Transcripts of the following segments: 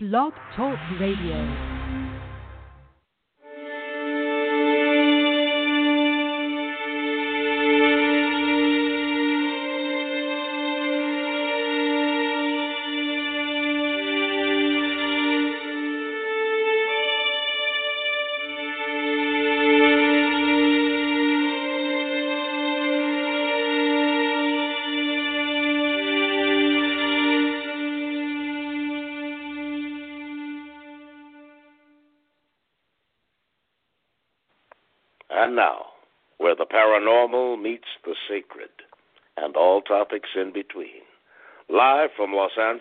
Blog Talk Radio.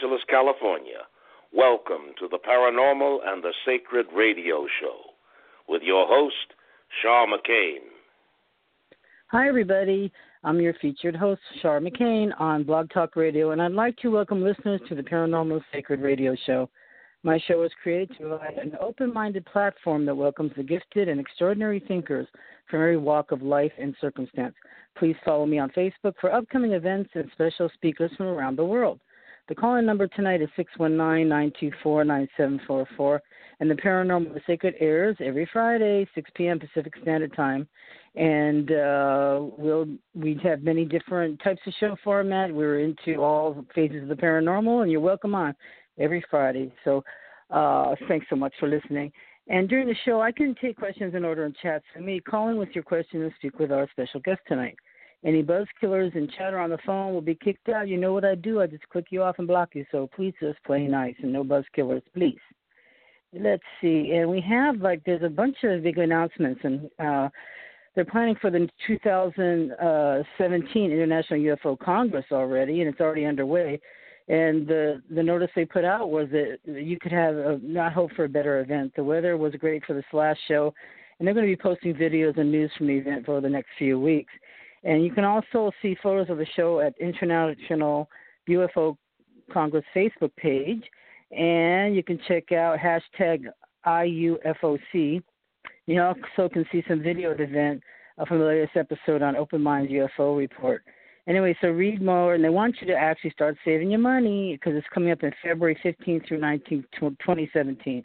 Angeles, California, welcome to the Paranormal and the Sacred Radio Show with your host, Shar McCain. Hi, everybody. I'm your featured host, Shar McCain, on Blog Talk Radio, and I'd like to welcome listeners to the Paranormal Sacred Radio Show. My show is created to provide an open minded platform that welcomes the gifted and extraordinary thinkers from every walk of life and circumstance. Please follow me on Facebook for upcoming events and special speakers from around the world. The call in number tonight is 619 924 9744, and the Paranormal the Sacred airs every Friday, 6 p.m. Pacific Standard Time. And uh, we'll we have many different types of show format. We're into all phases of the paranormal, and you're welcome on every Friday. So uh, thanks so much for listening. And during the show, I can take questions in order and chat. So me, call in with your question and speak with our special guest tonight. Any buzzkillers and chatter on the phone will be kicked out. You know what I do? I just click you off and block you. So please just play nice and no buzzkillers, please. Let's see. And we have like there's a bunch of big announcements and uh they're planning for the 2017 International UFO Congress already, and it's already underway and the the notice they put out was that you could have a, not hope for a better event. The weather was great for this last show, and they're going to be posting videos and news from the event for the next few weeks. And you can also see photos of the show at International UFO Congress Facebook page, and you can check out hashtag IUFOC. You also can see some video of the event from the latest episode on Open Minds UFO Report. Anyway, so read more, and they want you to actually start saving your money because it's coming up in February 15th through 19th, 2017.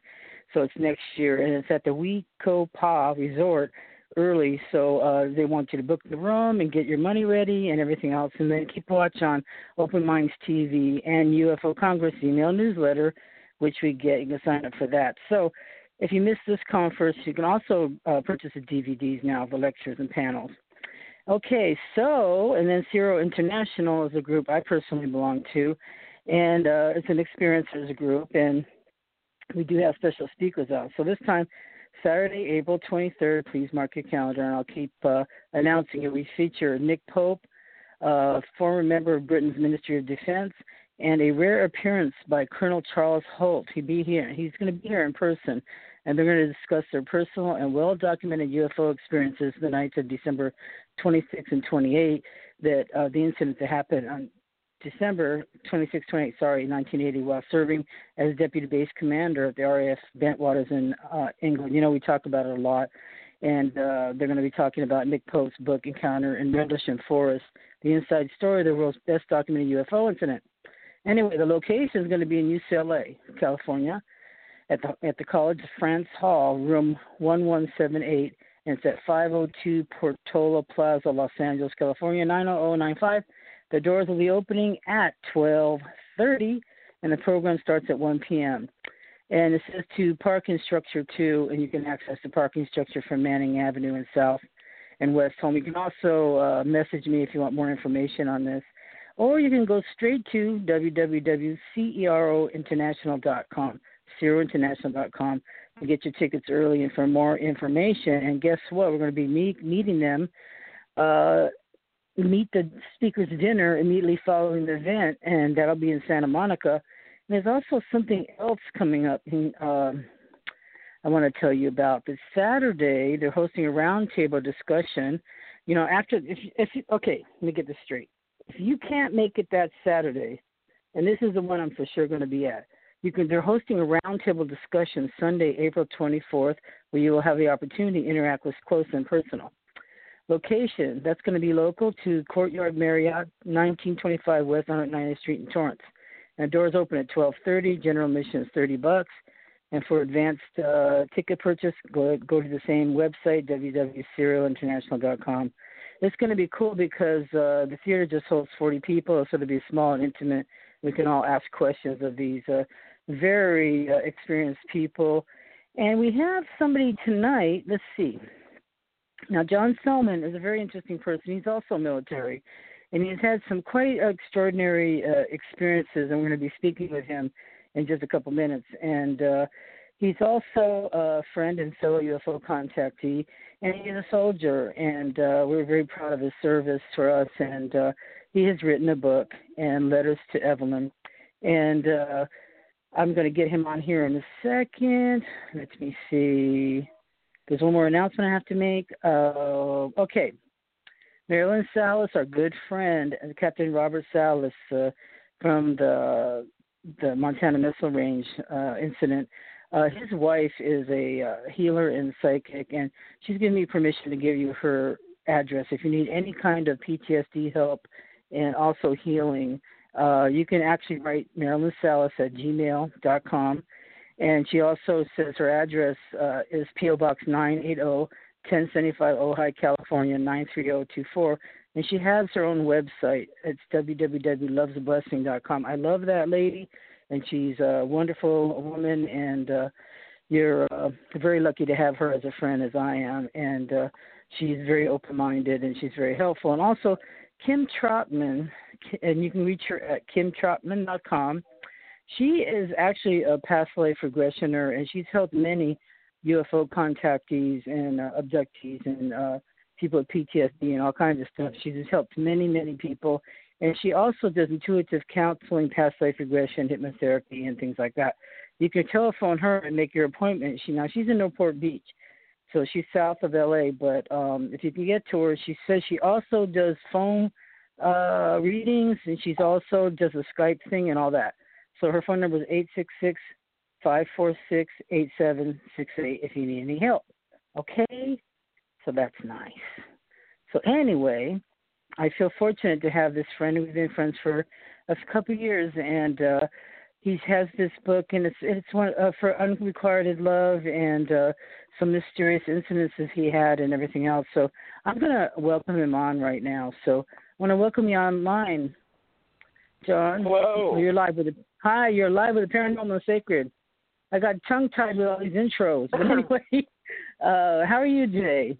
So it's next year, and it's at the We-Ko-Pa Resort early. So uh, they want you to book the room and get your money ready and everything else, and then keep watch on Open Minds TV and UFO Congress email newsletter, which we get. You can sign up for that. So if you missed this conference, you can also uh, purchase the DVDs now, of the lectures and panels. Okay, so and then CERO International is a group I personally belong to, and uh, it's an experiencers group, and we do have special speakers out. So this time, Saturday, April 23rd, please mark your calendar, and I'll keep uh, announcing it. We feature Nick Pope, uh, former member of Britain's Ministry of Defense, and a rare appearance by Colonel Charles Halt. He'll be here. He's going to be here in person and they're going to discuss their personal and well documented UFO experiences the nights of December 26 and 28 that uh, the incident that happened on December 26, 28, sorry, 1980, while serving as deputy base commander at the RAF Bentwaters in uh, England. You know, we talk about it a lot, and uh, they're going to be talking about Nick Pope's book, Encounter in Rendlesham Forest, the inside story of the world's best documented UFO incident. Anyway, the location is going to be in UCLA, California, at the at the College of Franz Hall, room 1178 and it's at 502 Portola Plaza, Los Angeles, California, 90095. The doors will be opening at 12:30, and the program starts at 1 p.m. And it says to parking structure two, and you can access the parking structure from Manning Avenue and South and Westholme. You can also uh, message me if you want more information on this, or you can go straight to www.cerointernational.com, cerointernational.com to get your tickets early and for more information. And guess what? We're going to be meet, meeting them. Uh, meet the speakers dinner immediately following the event, and that'll be in Santa Monica. And there's also something else coming up. In, uh, I want to tell you about. This Saturday, they're hosting a roundtable discussion. You know, after if, if okay, let me get this straight. If you can't make it that Saturday, and this is the one I'm for sure going to be at, you can, they're hosting a roundtable discussion Sunday, April 24th, where you will have the opportunity to interact with close and personal. Location, that's going to be local to Courtyard Marriott, 1925 West 190th Street in Torrance. And doors open at 12:30. General admission is 30 bucks. And for advanced uh, ticket purchase, go go to the same website www.cerointernational.com. It's going to be cool because uh, the theater just holds 40 people, so it'll be small and intimate. We can all ask questions of these uh, very uh, experienced people. And we have somebody tonight. Let's see. Now, John Selman is a very interesting person. He's also military, and he's had some quite extraordinary uh, experiences. We're going to be speaking with him in just a couple minutes. And uh, he's also a friend and fellow UFO contactee, and he's a soldier. And uh, we're very proud of his service for us. And uh, he has written a book and letters to Evelyn. And uh, I'm going to get him on here in a second. Let me see. There's one more announcement I have to make. Uh, okay. Marilyn Salas, our good friend, Captain Robert Salas uh, from the the Montana Missile Range uh, incident. Uh, his wife is a uh, healer and psychic, and she's given me permission to give you her address if you need any kind of PTSD help and also healing. Uh, you can actually write Marilyn Salas at gmail.com. And she also says her address uh, is P.O. Box 980, 1075 Ojai, California 93024. And she has her own website. It's www.lovesblessing.com. I love that lady, and she's a wonderful woman, and uh, you're uh, very lucky to have her as a friend, as I am. And uh, she's very open minded, and she's very helpful. And also, Kim Trotman, and you can reach her at kimtrotman.com. She is actually a past life regressioner, and she's helped many UFO contactees and uh, abductees and uh, people with PTSD and all kinds of stuff. She's helped many, many people, and she also does intuitive counseling, past life regression, hypnotherapy, and things like that. You can telephone her and make your appointment. She now she's in Newport Beach, so she's south of LA. But um, if you can get to her, she says she also does phone uh, readings, and she's also does a Skype thing and all that. So her phone number is eight six six five four six eight seven six eight if you need any help. Okay, so that's nice. So anyway, I feel fortunate to have this friend. We've been friends for a couple of years, and uh, he has this book, and it's it's one uh, for unrequited love and uh, some mysterious incidences he had and everything else. So I'm gonna welcome him on right now. So I want to welcome you online, John. Hello. You're live with the hi. You're live with the Paranormal Sacred. I got tongue tied with all these intros, but anyway, uh, how are you today?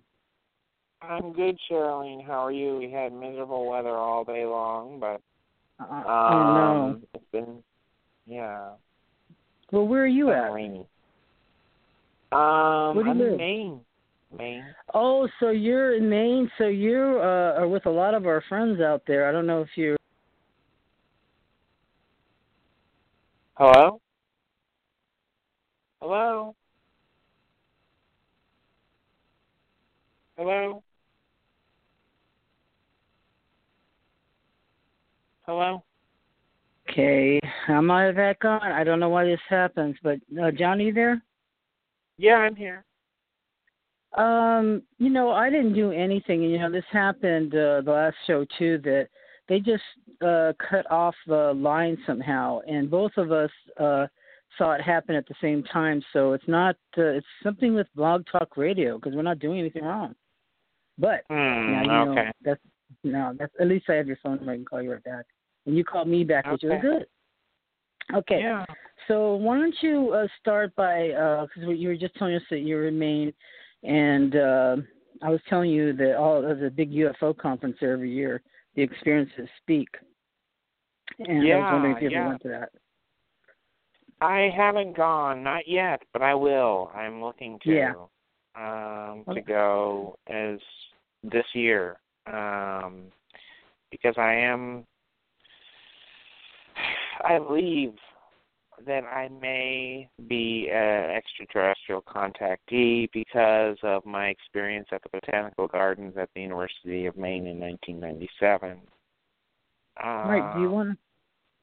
I'm good, Charlene. How are you? We had miserable weather all day long, but Uh, um, oh no. it's been yeah, Well, where are you at? rainy. Um, Where do you I'm live? in Maine. Maine. Oh, so you're in Maine. So you uh, are with a lot of our friends out there. I don't know if you. Hello. Hello. Hello. Hello. Okay, I'm not back on. I don't know why this happens, but uh, Johnny, there? Yeah, I'm here. Um, you know, I didn't do anything. And you know, this happened uh, the last show too. That they just uh, cut off the line somehow, and both of us uh, saw it happen at the same time. So it's not. Uh, it's something with Blog Talk Radio because we're not doing anything wrong. But Hmm. now you know that's no. That's at least I have your phone number. I can call you right back, and you called me back, which was Okay. good. Okay. Yeah. So why don't you uh, start by because you were just telling us that you were in Maine, and uh, I was telling you that all of the big UFO conference every year. The experiences speak, and I was Yeah, wondering if you yeah. ever went to that. I haven't gone, not yet, but I will. I'm looking to Yeah. um Okay. to go as this year. Um because I am I believe that I may be an extraterrestrial contactee because of my experience at the Botanical Gardens at the University of Maine in 1997. All right. Do you want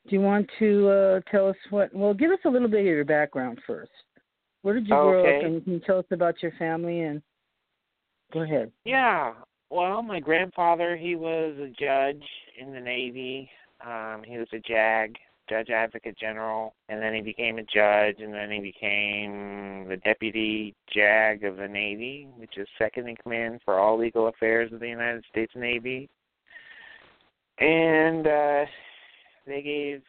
do you want to uh, tell us what? Well, give us a little bit of your background first. Where did you grow up, and can you tell us about your family? And go ahead. Yeah. Well, my grandfather, he was a judge in the Navy. Um, he was a JAG judge advocate general, and then he became a judge, and then he became the deputy JAG of the Navy, which is second in command for all legal affairs of the United States Navy. And uh, they gave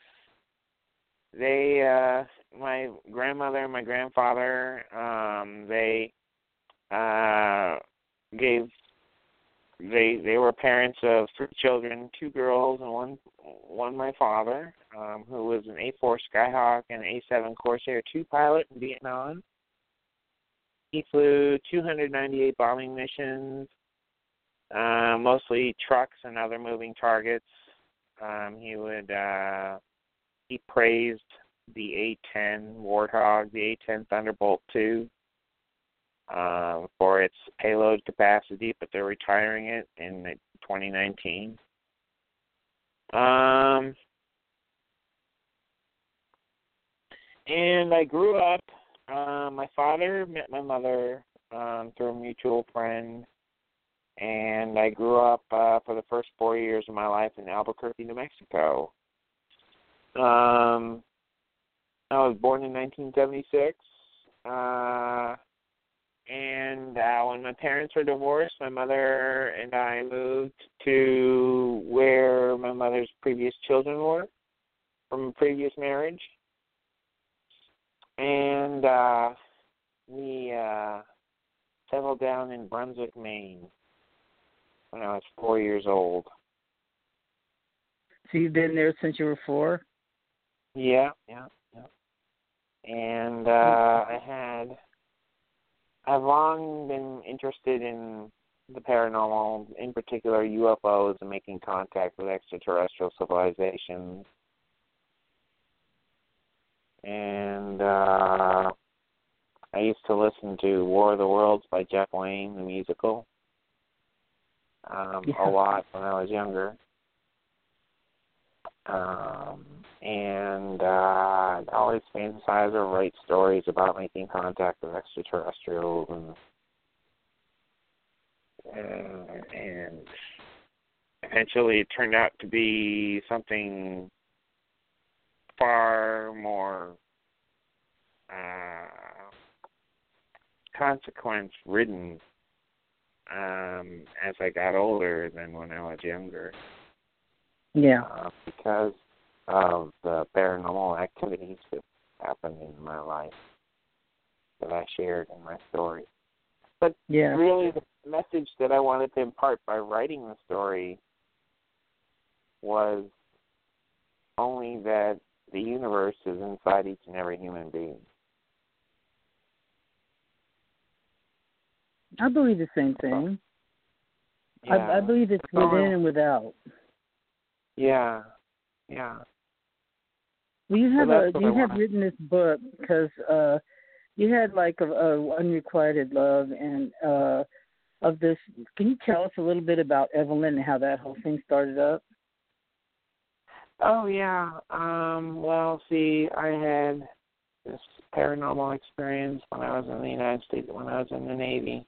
they uh my grandmother and my grandfather um they uh gave they they were parents of three children, two girls and one one my father, um, who was an A four Skyhawk and A seven Corsair two pilot in Vietnam. He flew two hundred ninety eight bombing missions, uh, mostly trucks and other moving targets. Um, he would uh he praised the A ten Warthog, the A ten Thunderbolt two uh, for its payload capacity, but they're retiring it in 2019. Um, and I grew up. Uh, my father met my mother um, through a mutual friend, and I grew up uh, for the first four years of my life in Albuquerque, New Mexico. Um, I was born in 1976. Uh, and uh, when my parents were divorced, my mother and I moved to where my mother's previous children were from a previous marriage. And uh, we uh, settled down in Brunswick, Maine when I was four years old. So you've been there since you were four? Yeah, yeah, yeah. And uh, I had I've long been interested in the paranormal, in particular UFOs and making contact with extraterrestrial civilizations. And uh I used to listen to War of the Worlds by Jeff Wayne, the musical, um, yeah. a lot when I was younger. Um, and uh, I always fantasize or write stories about making contact with extraterrestrials and and, and eventually it turned out to be something far more uh, consequence ridden um, as I got older than when I was younger. Yeah. Uh, because of the paranormal activities that happened in my life that I shared in my story. But yeah. really, the message that I wanted to impart by writing the story was only that the universe is inside each and every human being. I believe the same thing. Yeah. I, I believe it's within and without. Yeah, yeah. Well, you have So a you I have wanna- written this book because uh, you had like a, a unrequited love and uh, of this. Can you tell us a little bit about Evelyn and how that whole thing started up? Oh yeah. Um, well, see, I had this paranormal experience when I was in the United States, when I was in the Navy.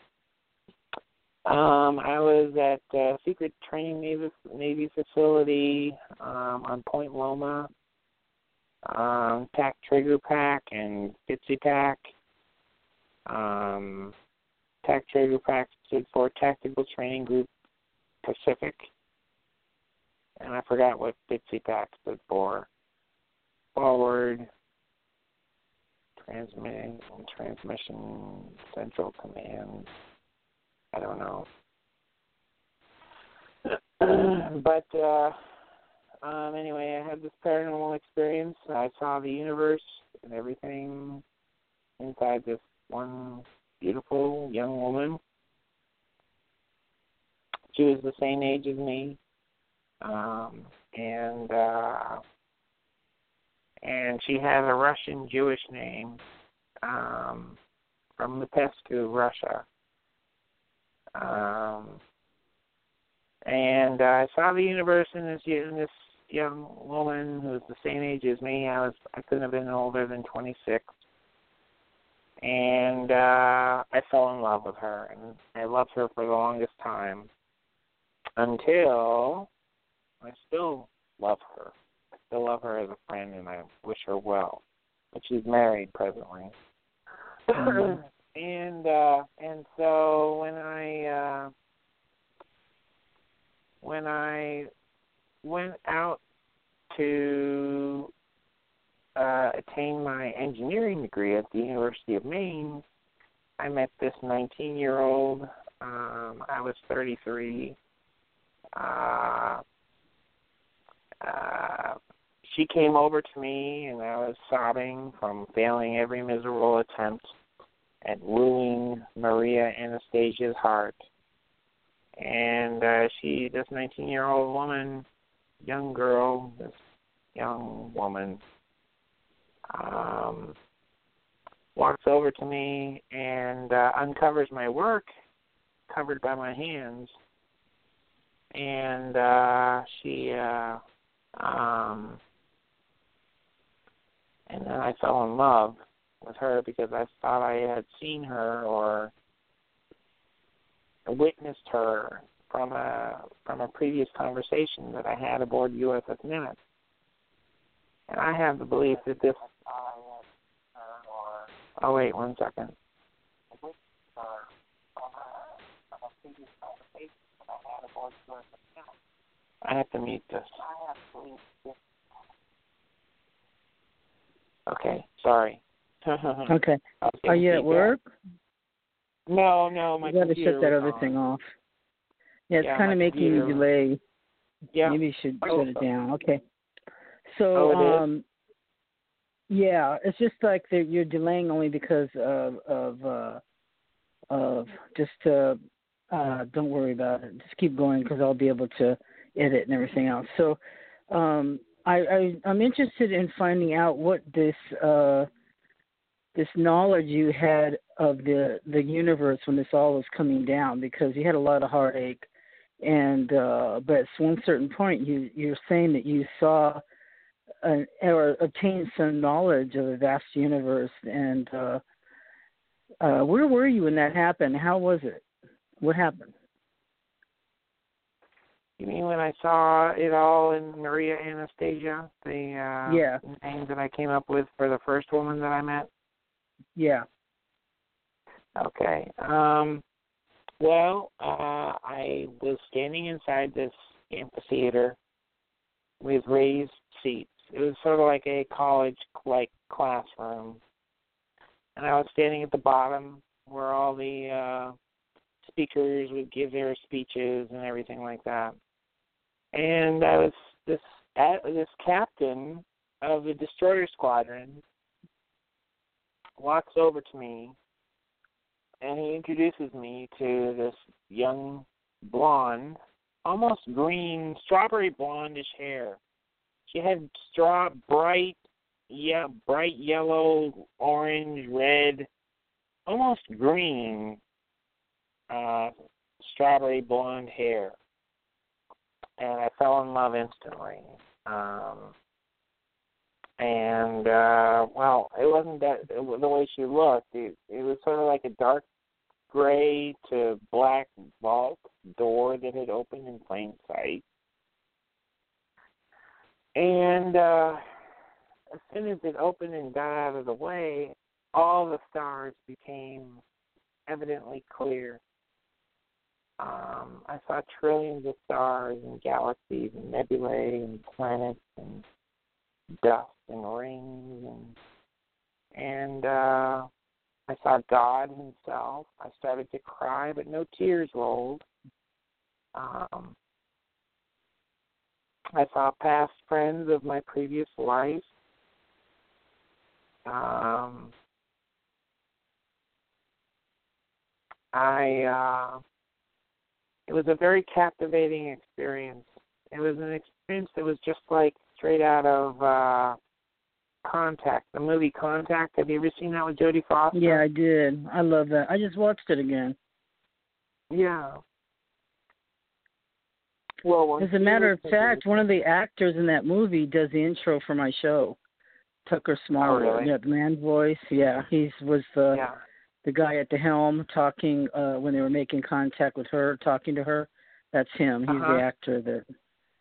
Um, I was at a secret training Navy Navy facility um, on Point Loma, um, TAC Trigger Pack and Fitzy Pack. Um, TAC Trigger Pack stood for Tactical Training Group Pacific and I forgot what Bitsy Pack stood for. Forward transmitting transmission central command. I don't know. but uh um anyway, I had this paranormal experience. I saw the universe and everything inside this one beautiful young woman. She was the same age as me um, and uh, and she has a Russian Jewish name um, from Mepescu, Russia. Um, and I saw the universe in this in this young woman who was the same age as me. I was I couldn't have been older than 26. And uh I fell in love with her and I loved her for the longest time until I still love her. I still love her as a friend, and I wish her well. But she's married presently. Mhm. and uh and so when I uh when I went out to uh attain my engineering degree at the University of Maine, I met this 19 year old. Um, I was 33. Uh, uh, she came over to me, and I was sobbing from failing every miserable attempt at wooing Maria Anastasia's heart. And uh, she, this 19 year old woman, young girl, this young woman, um, walks over to me and uh, uncovers my work covered by my hands and uh she uh um and then I fell in love with her because I thought I had seen her or witnessed her from a from a previous conversation that I had aboard USS Nimitz. And I have the belief that this Oh wait, one second. I have to mute this. Okay, sorry. Okay. Are you at work? No, no, my you got to shut that other on. thing off. Yeah, it's Yeah, kind of making you delay. Yeah. Maybe you should Oh, shut it down. Okay. So, Oh, um, yeah, it's just like that you're delaying only because of of uh, of just uh, uh, don't worry about it. Just keep going because I'll be able to edit and everything else. So, um, I, I I'm interested in finding out what this uh, this knowledge you had of the the universe when this all was coming down because you had a lot of heartache. And uh but at one certain point you you're saying that you saw an, or obtained some knowledge of a vast universe. And uh uh where were you when that happened? How was it? What happened? You mean when I saw it all in Maria Anastasia, the uh Yeah. name that I came up with for the first woman that I met? Yeah Okay. Um well, uh I was standing inside this amphitheater with raised seats. It was sort of like a college like classroom. And I was standing at the bottom where all the uh speakers would give their speeches and everything like that. And I was this uh, this captain of the destroyer squadron walks over to me and he introduces me to this young blonde, almost green, strawberry blondish hair. She had straw bright yeah, bright yellow, orange, red, almost green uh strawberry blonde hair. And I fell in love instantly. Um and uh well it wasn't that it, the way she looked it it was sort of like a dark gray to black vault door that had opened in plain sight. And uh as soon as it opened and got out of the way all the stars became evidently clear. Um i saw trillions of stars and galaxies and nebulae and planets and dust and rings and and uh I saw God himself. I started to cry but no tears rolled. Um I saw past friends of my previous life. Um I uh it was a very captivating experience. It was an experience that was just like straight out of uh Contact, the movie Contact. Have you ever seen that with Jodie Foster? yeah i did i love that i just watched it again Yeah. Well, as a matter of fact one of the actors in that movie does the intro for my show tucker smallwood Oh, really? yeah the man voice yeah he's was the yeah, the guy at the helm talking uh when they were making contact with her talking to her that's him he's Uh-huh. the actor that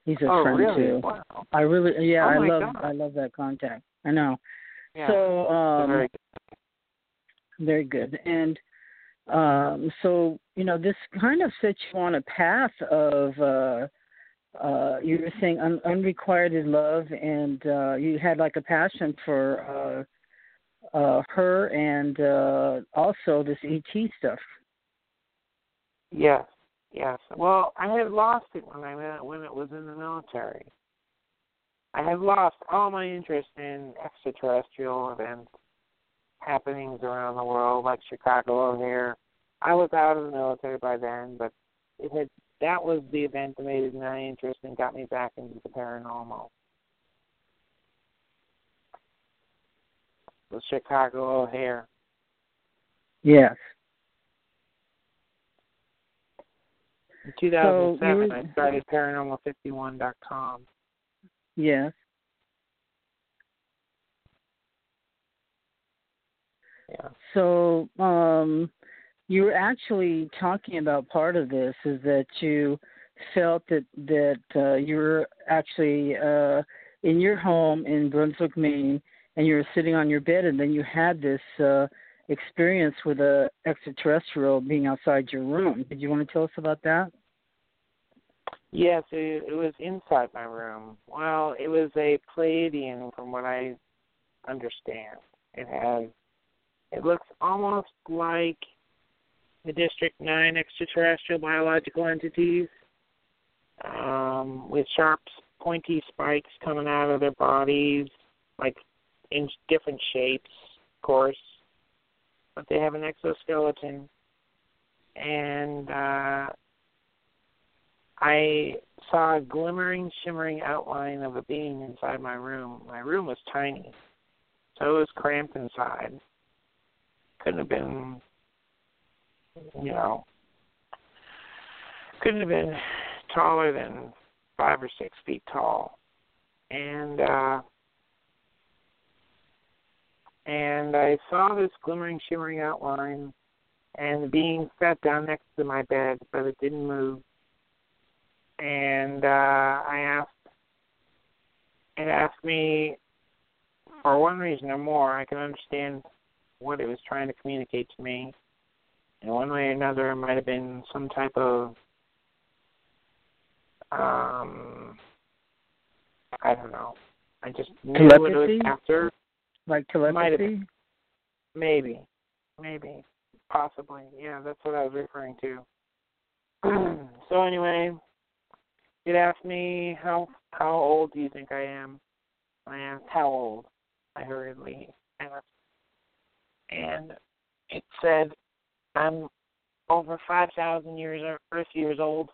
He's a oh, friend really? too. Wow. I really, yeah, Oh, I love, God. I love that contact. I know. Yeah. So, um, very very good. And um, so, you know, this kind of sets you on a path of, uh, uh, you were saying un- unrequited love, and uh, you had like a passion for uh, uh, her, and uh, also this ET stuff. Yes, yes. Well, I had lost it when I when it was in the military. I had lost all my interest in extraterrestrial events, happenings around the world, like Chicago O'Hare. I was out of the military by then, but it had that was the event that made my interest and got me back into the paranormal. The Chicago O'Hare. Yes. In 2007, So I started paranormal51.com. Yes. Yeah. So, um, you were actually talking about part of this is that you felt that that uh, you were actually uh, in your home in Brunswick, Maine, and you were sitting on your bed, and then you had this uh, experience with a extraterrestrial being outside your room. Did you want to tell us about that? Yes, it, it was inside my room. Well, it was a Pleiadian, from what I understand. It has, it looks almost like the District Nine extraterrestrial biological entities, um, with sharp, pointy spikes coming out of their bodies, like in different shapes, of course. But they have an exoskeleton, and uh, I saw a glimmering, shimmering outline of a being inside my room. My room was tiny, so it was cramped inside. Couldn't have been, you know, couldn't have been taller than five or six feet tall. And, uh, and I saw this glimmering, shimmering outline, and the being sat down next to my bed, but it didn't move and uh, I asked, it asked me, for one reason or more, I can understand what it was trying to communicate to me. In one way or another, it might have been some type of, um, I don't know. I just knew what it was after. Like Might have telepathy? Maybe, maybe, possibly. Yeah, that's what I was referring to. so anyway, it asked me how how old do you think I am? I asked how old. I hurriedly asked, and it said I'm over five thousand years Earth years old,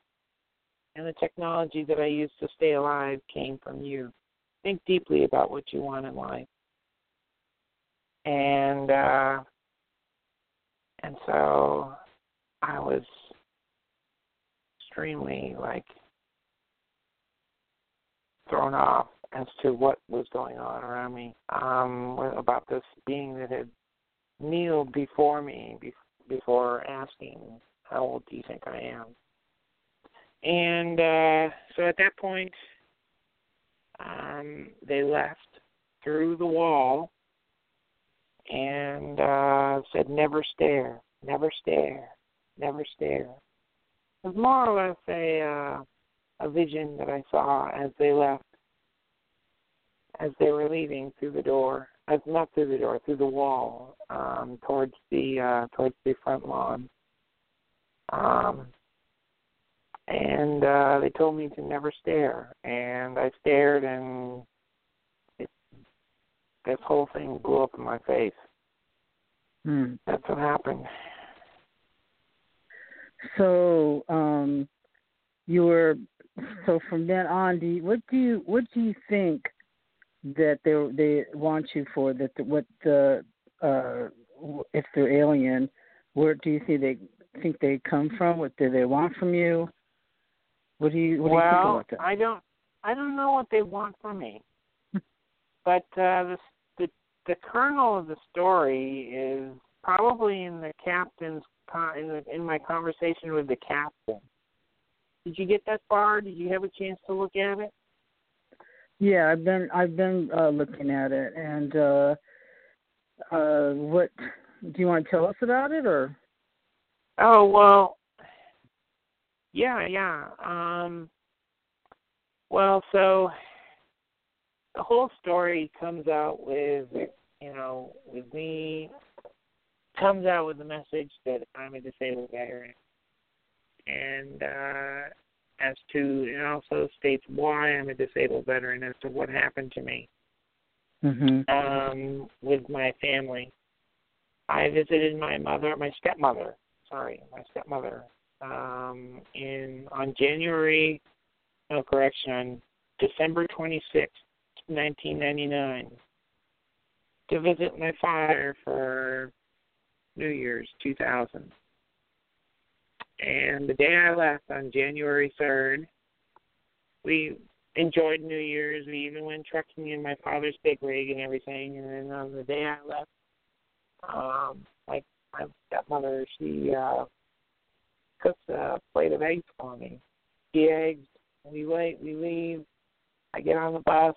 and the technology that I use to stay alive came from you. Think deeply about what you want in life. And uh and so I was extremely like thrown off as to what was going on around me um about this being that had kneeled before me be- before asking how old do you think I am? And uh so at that point um they left through the wall and uh said never stare never stare never stare. It was more or less a uh a vision that I saw as they left, as they were leaving through the door, as not through the door, through the wall, um, towards the uh, towards the front lawn. Um, and uh, they told me to never stare, and I stared, and it, this whole thing blew up in my face. Hmm. That's what happened. So, um, you were so from then on. Do you, what do you what do you think that they they want you for? That the, what the uh, if they're alien, where do you think they think they come from? What do they want from you? What do you what well, do you think about that? I don't I don't know what they want from me. but uh the the the kernel of the story is probably in the captain's con- in the, in my conversation with the captain. Did you get that far? Did you have a chance to look at it? Yeah, I've been I've been uh, looking at it, and uh, uh, what do you want to tell us about it, or? Oh well, yeah, yeah. Um, well, so the whole story comes out with you know with me comes out with the message that I'm a disabled veteran, and uh, as to it also states why I'm a disabled veteran as to what happened to me mm-hmm. um, with my family. I visited my mother, my stepmother, sorry, my stepmother, um, in on January, no correction, on December 26, 1999, to visit my father for New Year's 2000. And the day I left on January 3rd, we enjoyed New Year's. We even went trucking in my father's big rig and everything. And then on the day I left, um, like my stepmother, she uh, cooked a plate of eggs for me. The eggs. We wait. We leave. I get on the bus.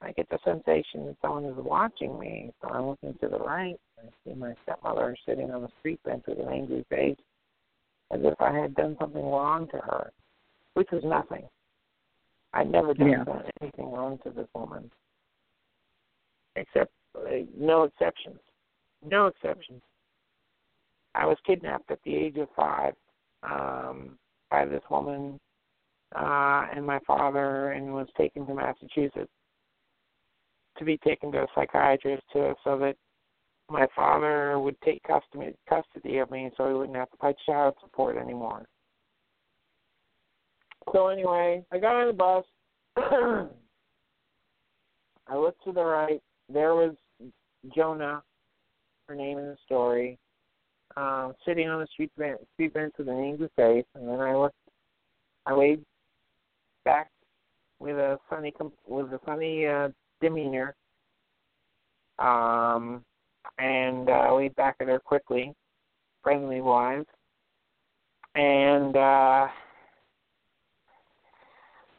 I get the sensation that someone is watching me. So I'm looking to the right. I see my stepmother sitting on the street bench with an angry face as if I had done something wrong to her, which was nothing. I'd never done yeah. anything wrong to this woman, except uh, no exceptions. No exceptions. I was kidnapped at the age of five um, by this woman uh, and my father, and was taken to Massachusetts to be taken to a psychiatrist to, so that my father would take custody custody of me, so he wouldn't have to pay child support anymore. So anyway, I got on the bus. I looked to the right. There was Jonah, her name in the story, um, sitting on the street bench, street bench with an angry face. And then I looked. I waved back with a sunny with a sunny uh, demeanor. Um, and uh, we back at her quickly, friendly wise. And uh,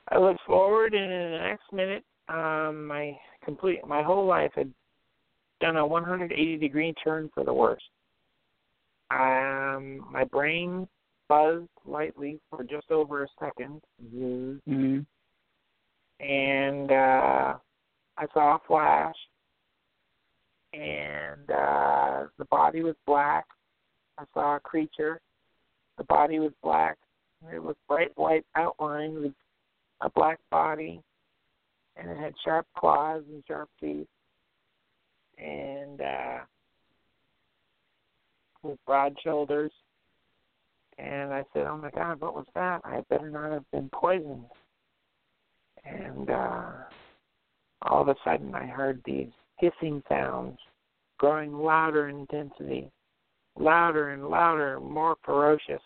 I look forward, and in the next minute, um, my complete my whole life had done a 180 degree turn for the worse. Um, my brain buzzed lightly for just over a 2nd mm-hmm. and uh, I saw a flash, and uh, the body was black. I saw a creature. The body was black. It was bright white outline with a black body, and it had sharp claws and sharp teeth, and uh, with broad shoulders. And I said, "Oh my God, what was that? I better not have been poisoned." And uh, all of a sudden, I heard these hissing sounds growing louder in intensity, louder and louder, more ferocious,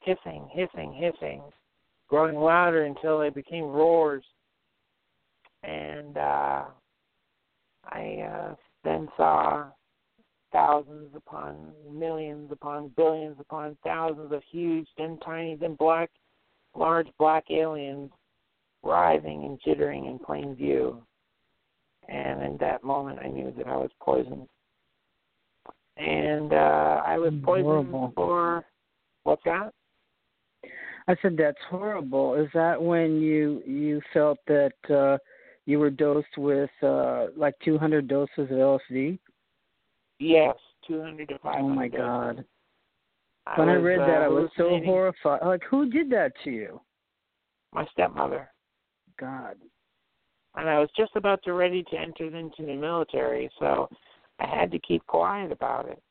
hissing, hissing, hissing, growing louder until they became roars. And uh, I uh, then saw thousands upon millions upon billions upon thousands of huge, then tiny, then black, large black aliens writhing and jittering in plain view. And in that moment, I knew that I was poisoned. And uh, I was poisoned horrible. for what's that? I said that's horrible. Is that when you you felt that uh, you were dosed with uh, like 200 doses of LSD? Yes, 200 to 500. Oh my God! I when I was, read uh, that, I was so horrified. Like, who did that to you? My stepmother. God. And I was just about to ready to enter into the military, so I had to keep quiet about it.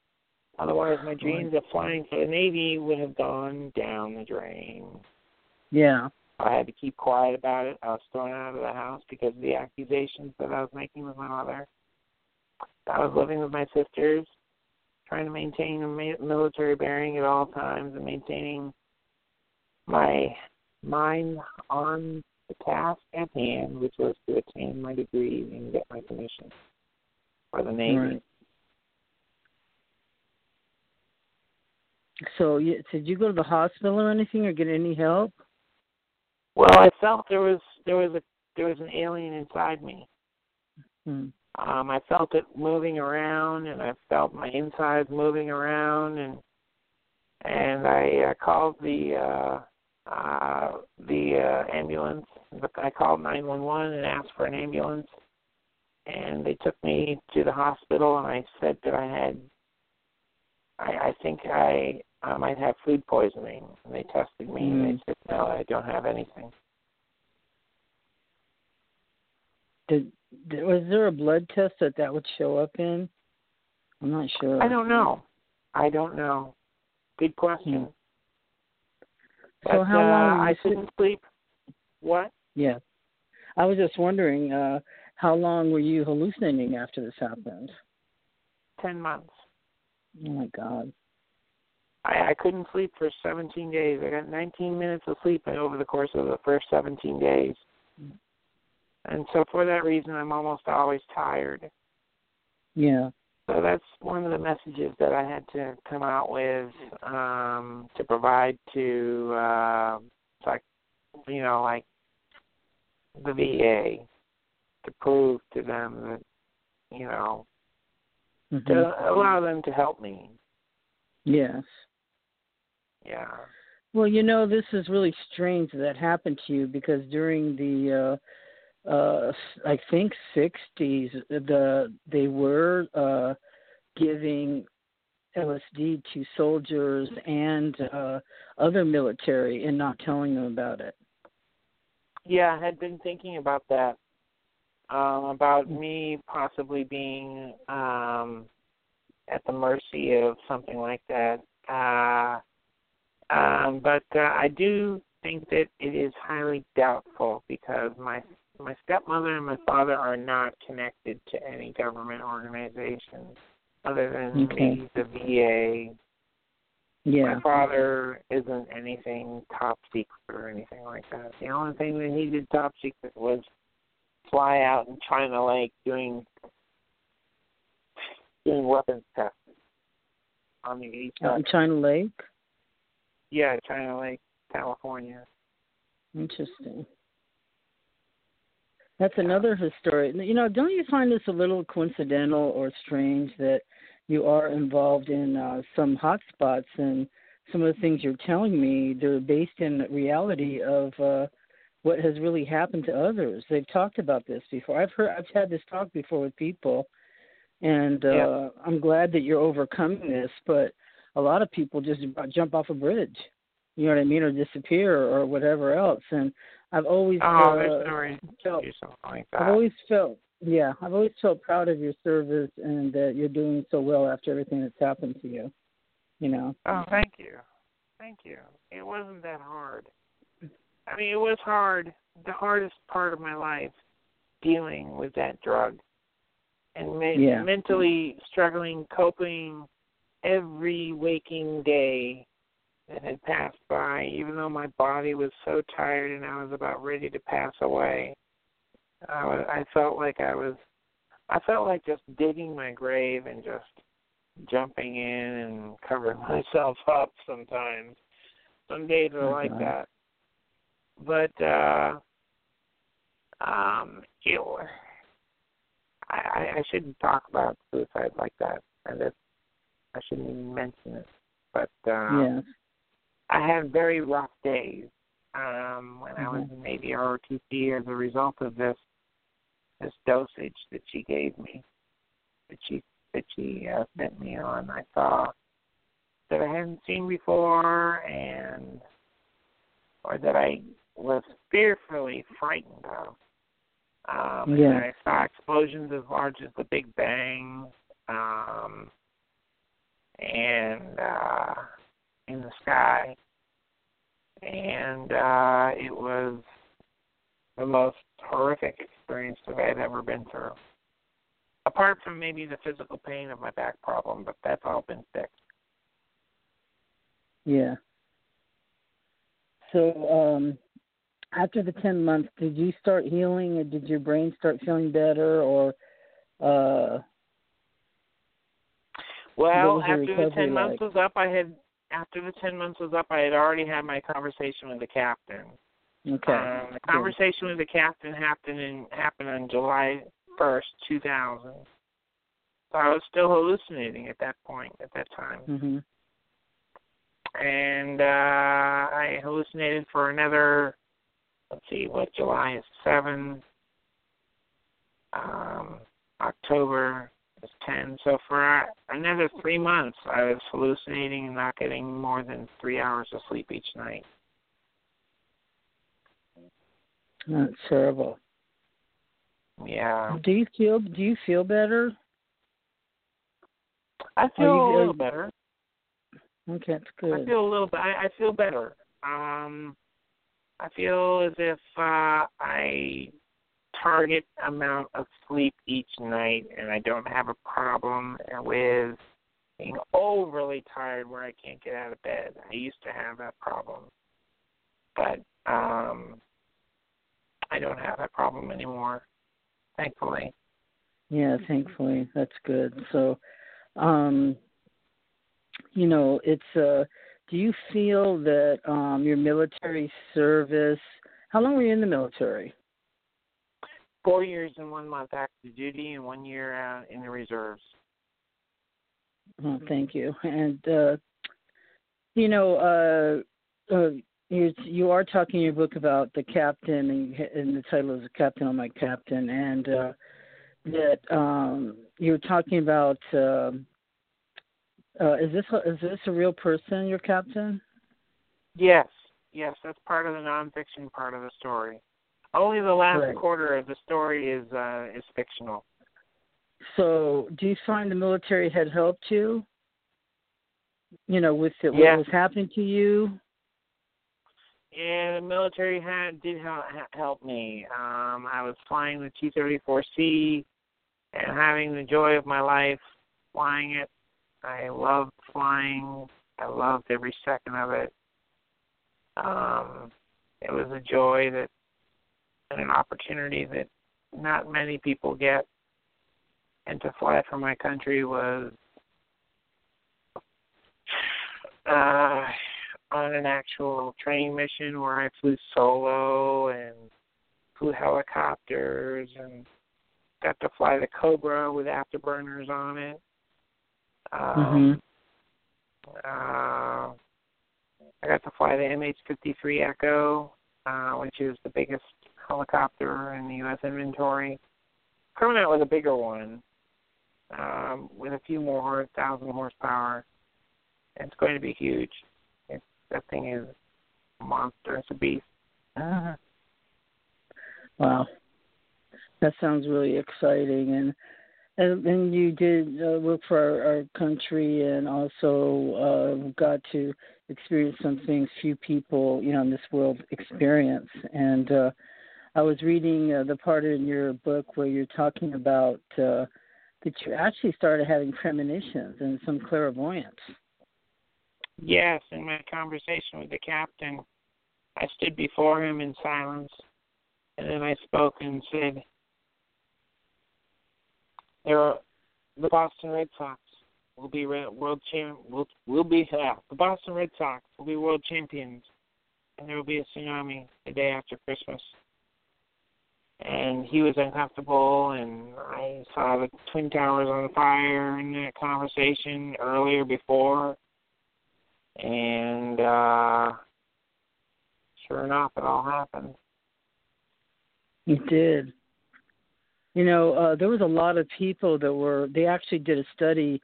Otherwise, my dreams of flying for the Navy would have gone down the drain. Yeah. I had to keep quiet about it. I was thrown out of the house because of the accusations that I was making with my mother. I was living with my sisters, trying to maintain a military bearing at all times and maintaining my mind on the task at hand, which was to attain my degree and get my commission for the Navy. Right. So, you, did you go to the hospital or anything, or get any help? Well, I felt there was there was a there was an alien inside me. Hmm. Um, I felt it moving around, and I felt my insides moving around, and and I uh, called the uh, uh, the uh, ambulance. I called 911 and asked for an ambulance, and they took me to the hospital. And I said that I had, I, I think I I might have food poisoning. And they tested me, mm. and they mm. said no, I don't have anything. Did, did was there a blood test that that would show up in? I'm not sure. I don't know. I don't know. Good question. Hmm. So how uh, long? I couldn't sleep. What? Yeah, I was just wondering uh, how long were you hallucinating after this happened? Ten months. Oh my God. I, I couldn't sleep for 17 days. I got 19 minutes of sleep over the course of the first 17 days. And so for that reason, I'm almost always tired. Yeah. So that's one of the messages that I had to come out with um, to provide to, uh, like, you know, like the VA to prove to them that, you know, mm-hmm. to allow them to help me. Yes. Yeah. Well, you know, this is really strange that happened to you because during the uh uh I think 60s the they were uh giving LSD to soldiers and uh other military and not telling them about it. Yeah, I had been thinking about that. Um about mm. me possibly being um at the mercy of something like that. Uh um but uh, I do think that it is highly doubtful because my my stepmother and my father are not connected to any government organizations other than okay. maybe the VA. Yeah. My father isn't anything top secret or anything like that. The only thing that he did top secret was fly out in China Lake doing doing weapons tests on the east side. in China Lake. Yeah, China Lake, California. Interesting. That's another story. You know, don't you find this a little coincidental or strange that you are involved in uh, some hotspots and some of the things you're telling me they're based in reality of uh, what has really happened to others. They've talked about this before. I've heard I've had this talk before with people, and uh, yeah. I'm glad that you're overcoming this. But a lot of people just jump off a bridge, you know what I mean, or disappear or whatever else. And I've always oh, uh, no felt, like. I've always felt yeah, I've always felt proud of your service and that you're doing so well after everything that's happened to you. You know. Oh, thank you, thank you. It wasn't that hard. I mean, it was hard. The hardest part of my life dealing with that drug and me- yeah. mentally struggling, coping every waking day that had passed by, even though my body was so tired and I was about ready to pass away. I, was, I felt like I was, I felt like just digging my grave and just jumping in and covering myself up sometimes. Some days are like okay. that. But uh um it I, I shouldn't talk about suicide like that and it I shouldn't even mention it. But uh yeah. I had very rough days um, when mm-hmm. I was in Navy ROTC as a result of this this dosage that she gave me, that she that she uh, sent me on. I saw that I hadn't seen before, and or that I was fearfully frightened of. Um, yeah. And I saw explosions as large as the Big Bang, um, and uh, in the sky, and uh, it was the most horrific experience that I had ever been through. Apart from maybe the physical pain of my back problem, but that's all been fixed. Yeah. So, um, after the 10 months, did you start healing or did your brain start feeling better or, uh, well, after the 10 months was up, I had after the ten months was up, I had already had my conversation with the captain. Okay. Um, the conversation with the captain happened in happened on July first, two thousand. So I was still hallucinating at that point, at that time. Mm-hmm. And uh I hallucinated for another let's see, what July is seven. Um October is ten. So for another three months I was hallucinating and not getting more than three hours of sleep each night. That's terrible. Yeah. Do you feel do you feel better? I feel a little you- better. Okay, that's I feel a little bit. I, I feel better. Um, I feel as if uh, I target amount of sleep each night, and I don't have a problem with being overly tired where I can't get out of bed. I used to have that problem, but um, I don't have that problem anymore, thankfully. Yeah, thankfully. That's good. So um you know, it's uh do you feel that um your military service how long were you in the military? Four years and one month active duty, and one year uh, in the reserves. Oh, thank you. And uh you know, uh uh you you are talking in your book about the captain and, and the title is Captain on My Captain and uh that um you're talking about um uh is this a, is this a real person your captain? Yes, yes, that's part of the nonfiction part of the story. Only the last Right. quarter of the story is uh, is fictional. So, do you find the military had helped you? You know, with it, Yeah. what was happening to you? And the military had did help, help me. Um, I was flying the T-34C and having the joy of my life flying it. I loved flying. I loved every second of it. Um, it was a joy that and an opportunity that not many people get. And to fly for my country was uh, on an actual training mission where I flew solo and flew helicopters and got to fly the Cobra with afterburners on it. Um, uh, I got to fly the MH-53 Echo, uh, which is the biggest helicopter in the U.S. inventory. Out with a bigger one, um, with a few more thousand horsepower. It's going to be huge. It, that thing is a monster. It's a beast. Wow, that sounds really exciting, and and, and you did uh, work for our, our country, and also uh, got to experience some things few people, you know, in this world experience. And uh, I was reading uh, the part in your book where you're talking about uh, that you actually started having premonitions and some clairvoyance. Yes, in my conversation with the captain, I stood before him in silence, and then I spoke and said, "There are the Boston Red Sox will be world champ. Will will be uh, the Boston Red Sox will be world champions, and there will be a tsunami the day after Christmas." And he was uncomfortable, and I saw the twin towers on fire in that conversation earlier before and uh sure enough it all happened You did. You know, uh, there was a lot of people that were. They actually did a study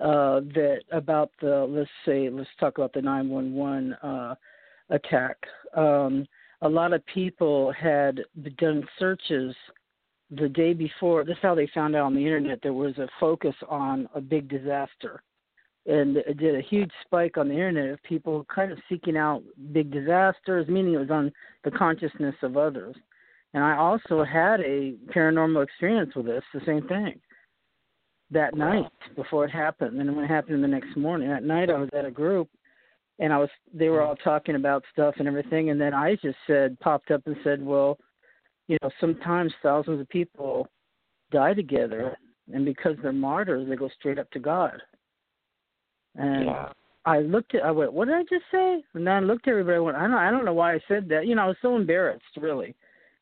uh, that about the. Let's say, let's talk about the nine one one uh, attack. Um, a lot of people had done searches the day before. This is how they found out on the internet there was a focus on a big disaster, and it did a huge spike on the internet of people kind of seeking out big disasters, meaning it was on the consciousness of others. And I also had a paranormal experience with this, the same thing. That night before it happened, and when it happened the next morning. That night I was at a group and I was they were all talking about stuff and everything and then I just said popped up and said, Well, you know, sometimes thousands of people die together and because they're martyrs they go straight up to God. And yeah I looked at I went, What did I just say? And then I looked at everybody I went, I don't I don't know why I said that. You know, I was so embarrassed really.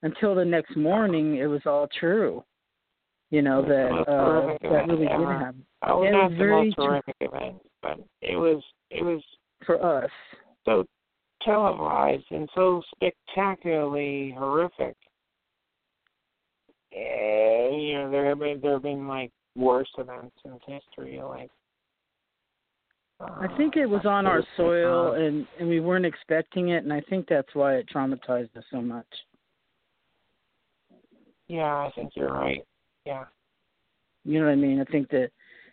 Until the next morning it was all true. You know, that uh that really did happen. Oh, it not was the very most horrific event, but it was it was for us. so televised and so spectacularly horrific. Eh, you know, there have been there have been like worse events in history, like. I think it was uh, on our uh, soil and and we weren't expecting it and I think that's why it traumatized us so much. Yeah, I think you're right. Yeah. You know what I mean? I think that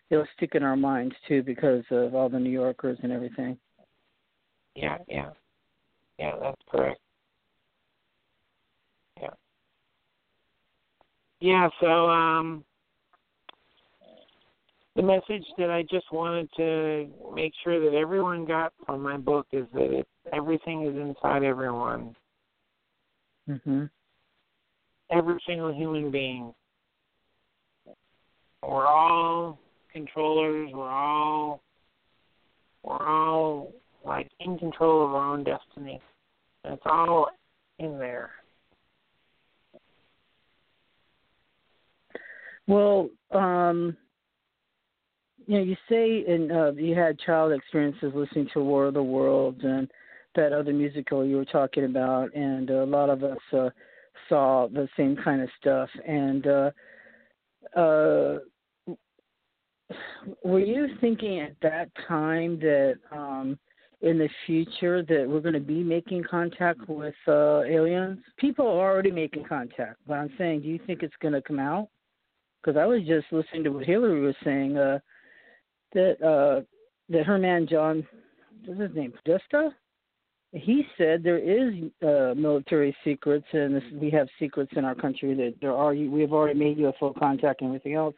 it'll stick in our minds too because of all the New Yorkers and everything. Yeah, yeah. Yeah, that's correct. Yeah. Yeah, so um the message that I just wanted to make sure that everyone got from my book is that it, everything is inside everyone. Mhm. Every single human being. We're all controllers, we're all we're all like in control of our own destiny. And it's all in there. Well, um you know, you say and uh you had child experiences listening to War of the Worlds and that other musical you were talking about and a lot of us uh saw the same kind of stuff and uh uh were you thinking at that time that um in the future that we're going to be making contact with uh aliens people are already making contact but i'm saying do you think it's going to come out because i was just listening to what hillary was saying uh that uh that her man john what's his name podesta he said there is uh military secrets and this, we have secrets in our country that there are we have already made ufo contact and everything else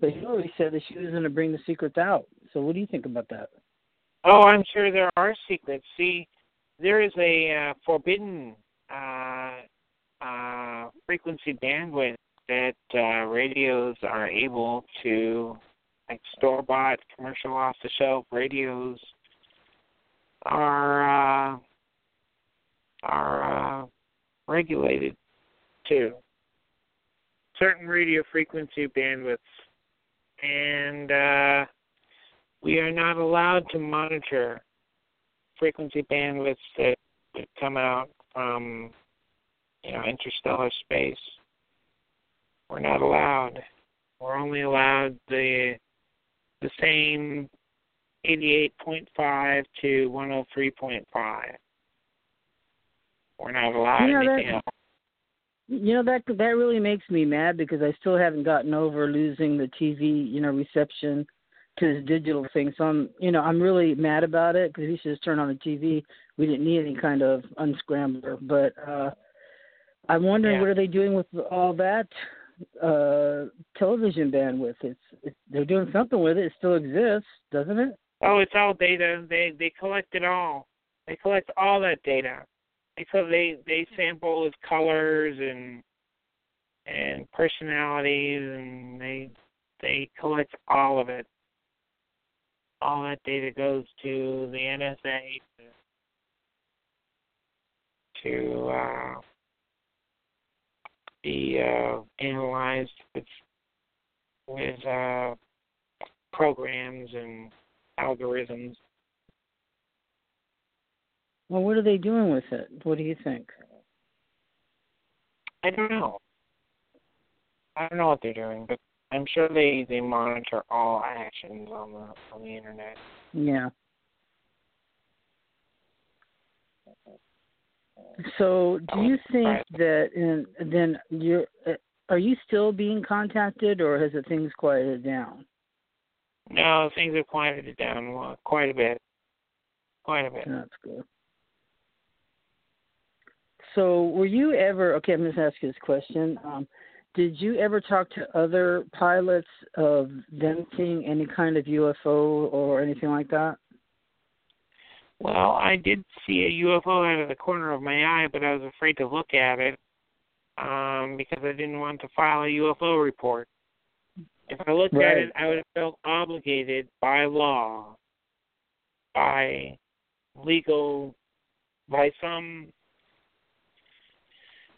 but Hillary said that she was going to bring the secrets out. So what do you think about that? Oh, I'm sure there are secrets. See, there is a uh, forbidden uh, uh, frequency bandwidth that uh, radios are able to, like store bought, commercial off the shelf radios, are uh, are uh, regulated to certain radio frequency bandwidths and uh, we are not allowed to monitor frequency bandwidths that, that come out from you know interstellar space. We're not allowed. We're only allowed the the same 88.5 to 103.5. We're not allowed You know, anything that- else. You know that that really makes me mad because I still haven't gotten over losing the TV, you know, reception to this digital thing. So I'm, you know, I'm really mad about it because we should just turn on the TV. We didn't need any kind of unscrambler, but uh I'm wondering Yeah. what are they doing with all that uh television bandwidth? It's, it's they're doing something with it. It still exists, doesn't it? Oh, it's all data. They they collect it all. They collect all that data. Because they they sample his colors and and personalities and they they collect all of it. All that data goes to the NSA to, to uh, be uh, analyzed with with uh, programs and algorithms. Well, what are they doing with it? What do you think? I don't know. I don't know what they're doing, but I'm sure they they monitor all actions on the on the internet. Yeah. So, do you think that in, then you're are you still being contacted, or has it things quieted down? No, things have quieted it down quite a bit. Quite a bit. That's good. So, were you ever okay? I'm just asking this question. Um, did you ever talk to other pilots of them seeing any kind of UFO or anything like that? Well, I did see a UFO out of the corner of my eye, but I was afraid to look at it um, because I didn't want to file a UFO report. If I looked at it, I would have felt obligated by law by legal by some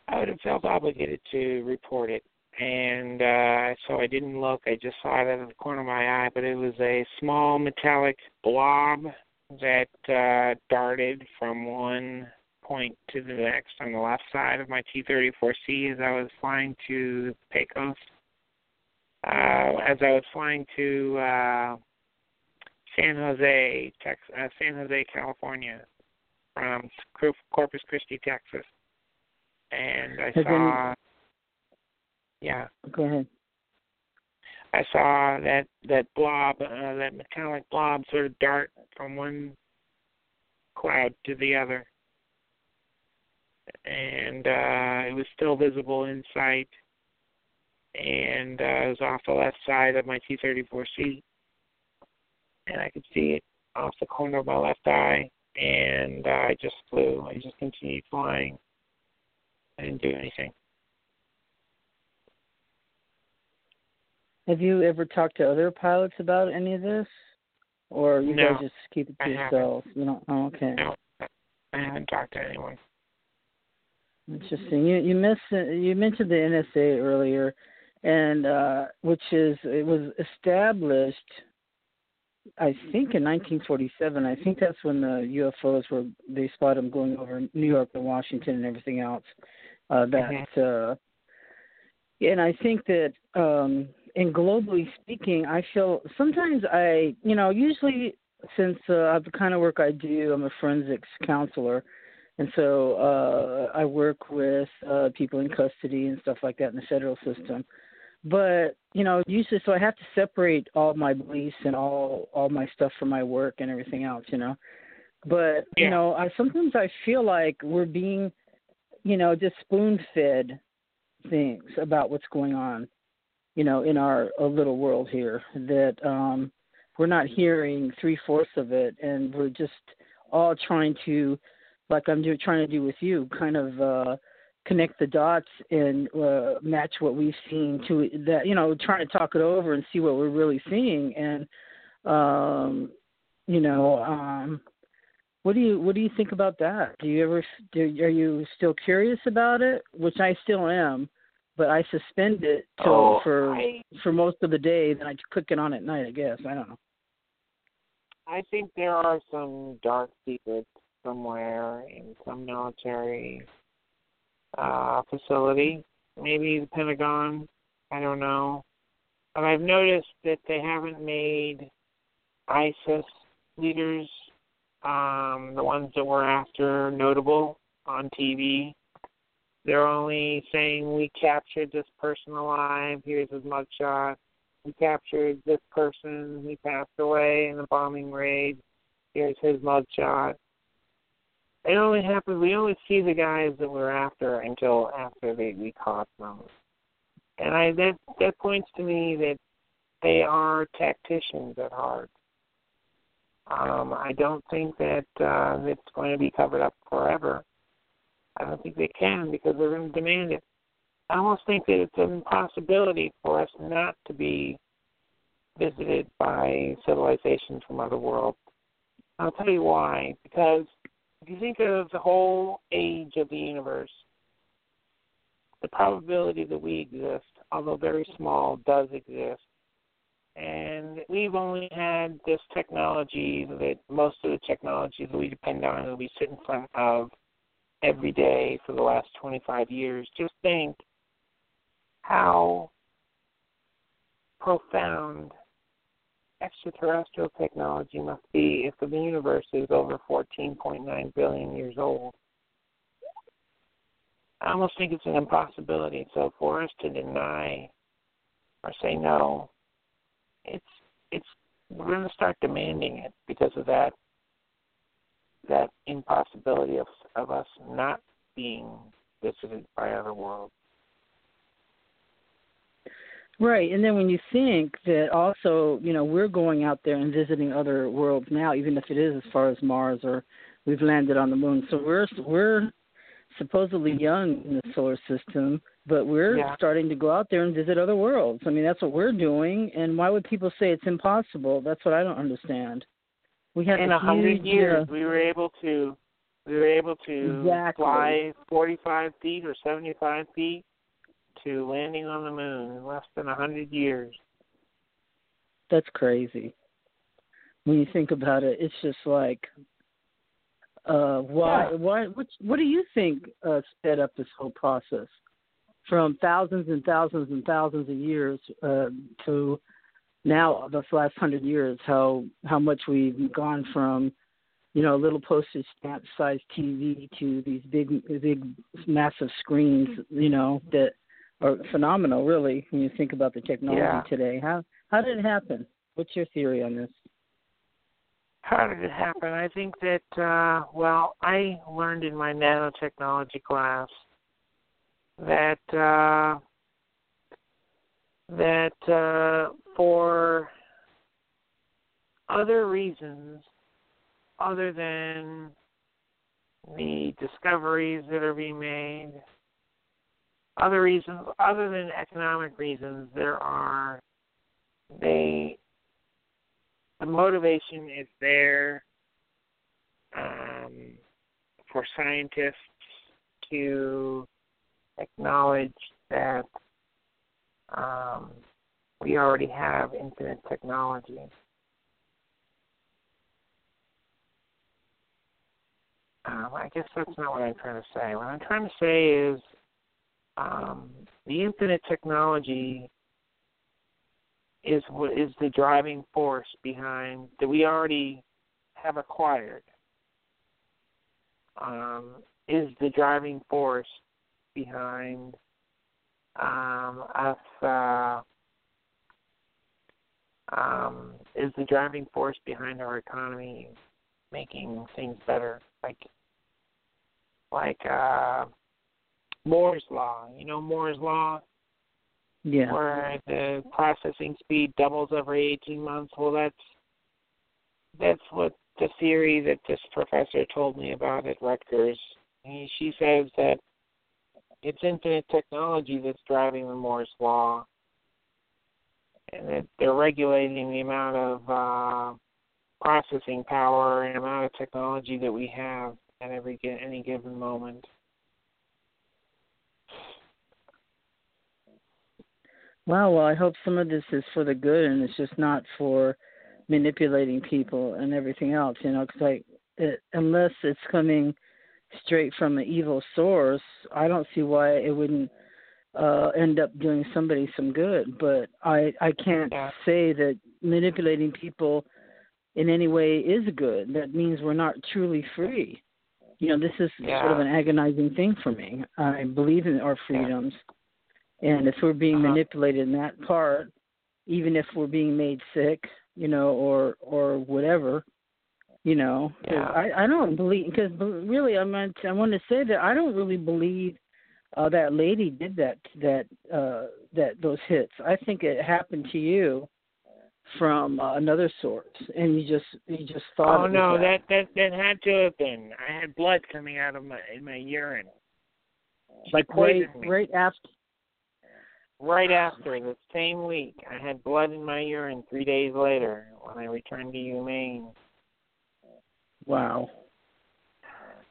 I would have felt obligated to report it. And uh so I didn't look. I just saw it out of the corner of my eye, but it was a small metallic blob that uh darted from one point to the next on the left side of my T-34C as I was flying to Pecos. Uh, as I was flying to uh, San Jose, Texas, uh, San Jose, California, from Corpus Christi, Texas, and I Has saw. Any... Yeah. Go ahead. I saw that that blob, uh, that metallic blob, sort of dart from one cloud to the other, and uh, it was still visible in sight, and uh, it was off the left side of my T-34C, and I could see it off the corner of my left eye, and uh, I just flew. I just continued flying. I didn't do anything. Have you ever talked to other pilots about any of this, or you no, guys just keep it to I yourselves? You don't. Oh, okay. No, I haven't talked to anyone. Interesting. You you miss you mentioned the NSA earlier, and uh, which is it was established. I think in 1947. I think that's when the UFOs were they spotted them going over New York and Washington and everything else. Uh, that Mhm. uh, and I think that um, and globally speaking, I feel sometimes I you know usually since uh, the kind of work I do, I'm a forensics counselor and so uh, I work with uh, people in custody and stuff like that in the federal system. But you know, usually, so I have to separate all my beliefs and all all my stuff from my work and everything else. You know, but Yeah. you know, I sometimes I feel like we're being, you know, just spoon fed things about what's going on, you know, in our, little world here. That um, we're not hearing three fourths of it, and we're just all trying to like I'm do, trying to do with you, kind of uh, connect the dots and uh, match what we've seen to that. You know, trying to talk it over and see what we're really seeing. And um, you know, um, what do you what do you think about that? Do you ever do? Are you still curious about it? Which I still am, but I suspend it till Oh, for I- for most of the day. Then I click it on at night. I guess I don't know. I think there are some dark secrets somewhere in some military uh, facility, maybe the Pentagon. I don't know. But I've noticed that they haven't made ISIS leaders, um, the ones that were after, notable on TV. They're only saying we captured this person alive. Here's his mugshot. We captured this person. He passed away in a bombing raid. Here's his mugshot. It only happens. We only see the guys that we're after until after they we caught them, and I that that points to me that they are tacticians at heart. Um, I don't think that uh, it's going to be covered up forever. I don't think they can because they're going to demand it. I almost think that it's an impossibility for us not to be visited by civilizations from other worlds. I'll tell you why. Because if you think of the whole age of the universe, the probability that we exist, although very small, does exist. And we've only had this technology that most of the technologies that we depend on that we sit in front of every day for the last 25 years. Just think how profound extraterrestrial technology must be if the universe is over 14.9 billion years old. I almost think it's an impossibility. So for us to deny or say no, it's it's we're going to start demanding it because of that that impossibility of of us not being visited by other worlds. Right, and then when you think that also, you know, we're going out there and visiting other worlds now, even if it is as far as Mars or we've landed on the moon. So we're we're supposedly young in the solar system, but we're Yeah. starting to go out there and visit other worlds. I mean, that's what we're doing. And why would people say it's impossible? That's what I don't understand. We had in a a hundred years uh, we were able to we were able to Exactly. fly forty five feet or seventy five feet to landing on the moon in less than a hundred years. that's crazy. When you think about it, it's just like, uh, why, Yeah. why, what, what do you think uh, sped up this whole process from thousands and thousands and thousands of years uh, to now this last hundred years? How how much we've gone from, you know, a little postage stamp sized TV to these big, big, massive screens, you know, that are phenomenal, really, when you think about the technology Yeah. today. How how did it happen? What's your theory on this? How did it happen? I think that uh well, I learned in my nanotechnology class that uh that uh for other reasons other than the discoveries that are being made other reasons other than economic reasons there are they the motivation is there um, for scientists to acknowledge that um, we already have infinite technology. Um, I guess that's not what I'm trying to say. What I'm trying to say is um, the infinite technology is what is the driving force behind that we already have acquired. Um, is the driving force behind um, us uh, um, is the driving force behind our economy making things better, like like uh, Moore's law. You know Moore's law Yeah. where the processing speed doubles every 18 months. Well, that's that's what the theory that this professor told me about at Rutgers. He, she says that it's infinite technology that's driving the Moore's law, and they're regulating the amount of uh, processing power and amount of technology that we have at every any given moment. Wow. Well, I hope some of this is for the good, and it's just not for manipulating people and everything else. You know, because like, it, unless it's coming straight from an evil source, I don't see why it wouldn't uh end up doing somebody some good. But I I can't Yeah. say that manipulating people in any way is good. That means we're not truly free. You know, this is sort of an agonizing thing for me. I believe in our freedoms. And if we're being Uh-huh. manipulated in that part, even if we're being made sick, you know, or or whatever, you know, Yeah. I I don't believe because really I meant I want to say that I don't really believe uh that lady did that that uh that those hits. I think it happened to you from uh, another source, and you just you just thought. Oh no, that. that that that had to have been. I had blood coming out of my in my urine. Like right right after. Right after the same week, I had blood in my urine. Three days later, when I returned to UMaine, Wow,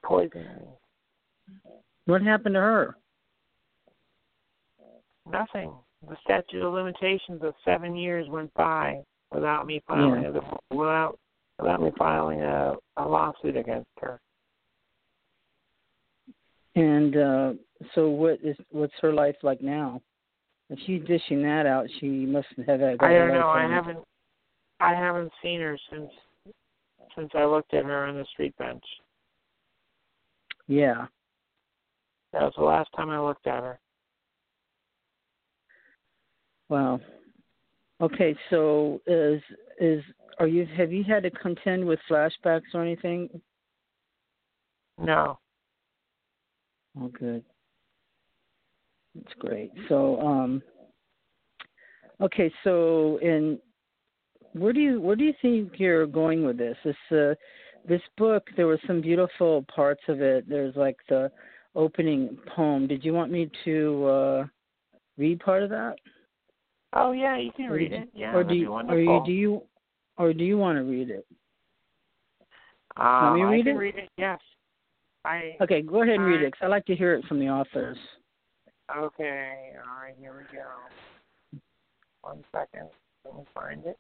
poisoned me. what happened to her? Nothing. The statute of limitations of seven years went by without me filing Yeah. a, without without me filing a, a lawsuit against her. And uh so what is what's her life like now? If she's dishing that out, she must have had. I don't know. I haven't I haven't seen her since since I looked at her on the street bench. Yeah. That was the last time I looked at her. Wow. Okay, so is is are you have you had to contend with flashbacks or anything? No. Oh, good. That's great. So, um, okay, so in where do you where do you think you're going with this? This uh, this book, there were some beautiful parts of it. There's like the opening poem. Did you want me to uh, read part of that? Oh yeah, you can Or read it. Yeah, or do you, or you, do you or do you want to read it? Um, Let me read I can it? read it. Yes. I. Okay, go ahead and read it it. 'cause I like to hear it from the authors. Okay. All right. Here we go. One second. Let me find it.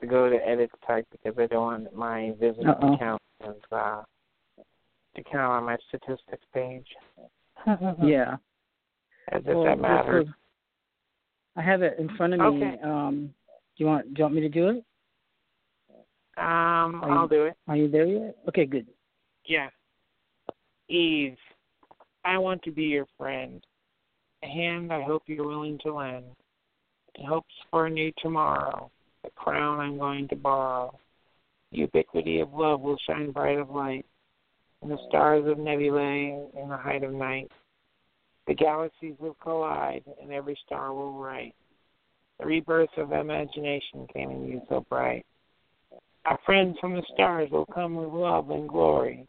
To go to edit type because I don't want my visitor Uh-oh. count uh, to count on my statistics page. Yeah. As if Well, that this matters. was- I have it in front of me. Okay. Um, do you want? Do you want me to do it? Um, you- I'll do it. Are you there yet? Okay, good. Yeah. Eve, I want to be your friend. A hand I hope you're willing to lend. Hopes for a new tomorrow. The crown I'm going to borrow. The ubiquity of love will shine bright of light. And the stars of nebulae in the height of night. The galaxies will collide, and every star will write. The rebirth of imagination came in you so bright. Our friends from the stars will come with love and glory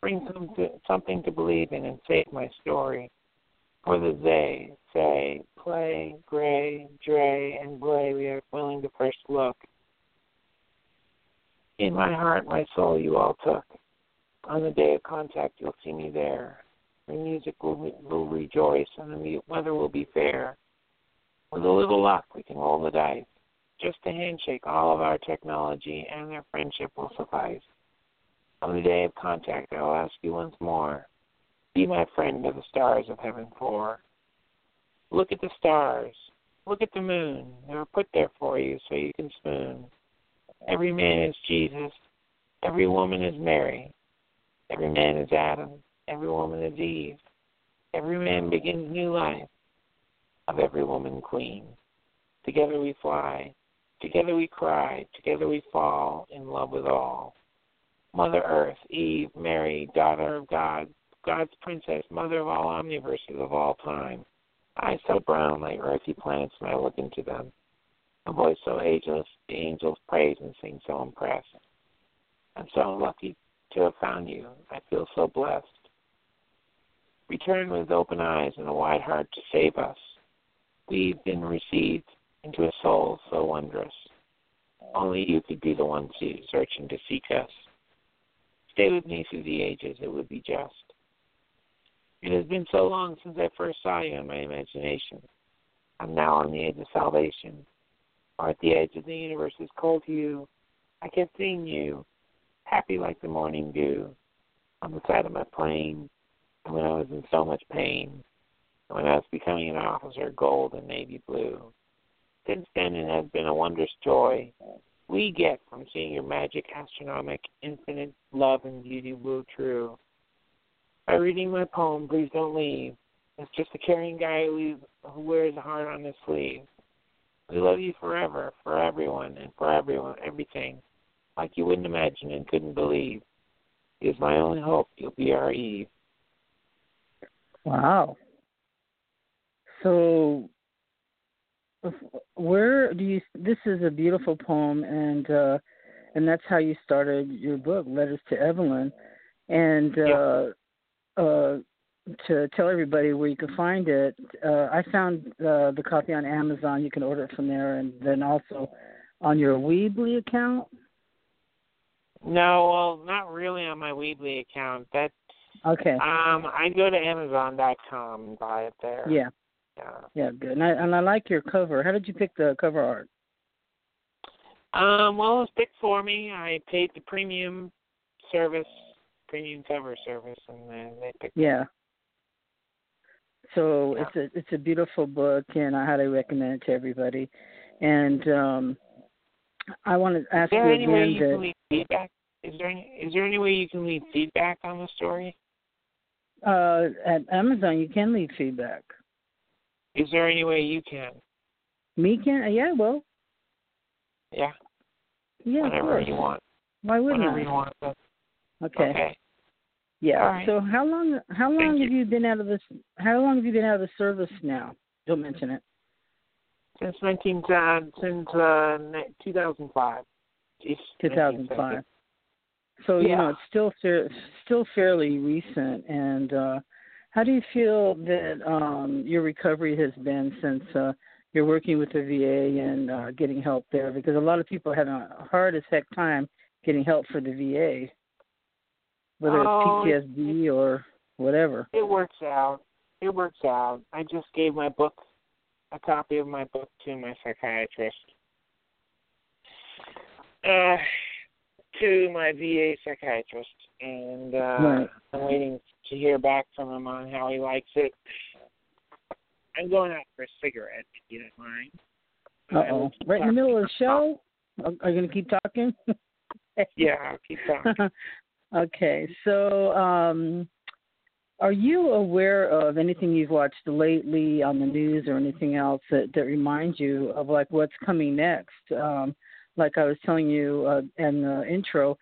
bring some to, something to believe in and save my story. For the they say, play, gray, dre, and blay, we are willing to first look. In my heart, my soul you all took. On the day of contact, you'll see me there. The music will, will rejoice, and the weather will be fair. With a little luck, we can roll the dice. Just a handshake, all of our technology and their friendship will suffice. On the day of contact, I will ask you once more be my friend to the stars of heaven four. Look at the stars. Look at the moon. They were put there for you so you can spoon. Every man is Jesus. Every woman is Mary. Every man is Adam. Every woman is Eve. Every man begins new life. Of every woman queen. Together we fly. Together we cry. Together we fall in love with all. Mother Earth, Eve, Mary, daughter of God, God's princess, mother of all omniverses of all time. Eyes so brown like earthy planets when I look into them. A voice so ageless, the angels praise and sing so impressed. I'm so lucky to have found you. I feel so blessed. Return with open eyes and a wide heart to save us. We've been received into a soul so wondrous. Only you could be the one searching to seek us. Stay with me through the ages, it would be just. It has been so long since I first saw you in my imagination. I'm now on the edge of salvation, or at the edge of the universe is cold you. I kept seeing you, happy like the morning dew, on the side of my plane, and when I was in so much pain, and when I was becoming an officer, gold and navy blue. Since then, it has been a wondrous joy we get from seeing your magic, astronomic, infinite love and beauty will true. By reading my poem, please don't leave. It's just a caring guy who, wears a heart on his sleeve. We love you forever, for everyone, and for everyone, everything, like you wouldn't imagine and couldn't believe. Is my only hope you'll be our Eve. Wow. So, where do you? This is a beautiful poem, and uh, and that's how you started your book, Letters to Evelyn, and uh, uh, to tell everybody where you can find it. Uh, I found uh, the copy on Amazon. You can order it from there, and then also on your Weebly account. No, well, not really on my Weebly account. That Okay. um, I go to Amazon.com and buy it there. Yeah. Yeah. Yeah. Good. And I and I like your cover. How did you pick the cover art? Um, well, it was picked for me. I paid the premium service, premium cover service, and then they picked. Yeah. So Yeah. it's a it's a beautiful book, and I highly recommend it to everybody. And um, I want to ask Is there you any way again you can that leave feedback? Is there any, is there any way you can leave feedback on the story? uh, at Amazon you can leave feedback. Is there any way you can? Me can? Yeah, well, Yeah, yeah, of whenever you want. Why wouldn't Whenever I? you want. But, Okay. okay. Yeah. Right. So how long how long Thank have you been out of this? How long have you been out of the service now? Don't mention it. Since 19 uh, since uh, two thousand five. Two thousand five. So you know it's still fair, still fairly recent. And uh, how do you feel that um, your recovery has been since uh, you're working with the VA and uh, getting help there because a lot of people are having a hard as heck time getting help for the VA, whether oh, it's PTSD or whatever. It works out. It works out. I just gave my book, a copy of my book, to my psychiatrist. Uh, to my VA psychiatrist, and uh, right. I'm waiting to hear back from him on how he likes it. I'm going out for a cigarette, if you don't mind. Uh oh. Right in the middle of the show? Are you going to keep talking? yeah, I'll keep talking. okay, so um, are you aware of anything you've watched lately on the news or anything else that, that reminds you of like what's coming next? Um, like I was telling you uh, in the intro,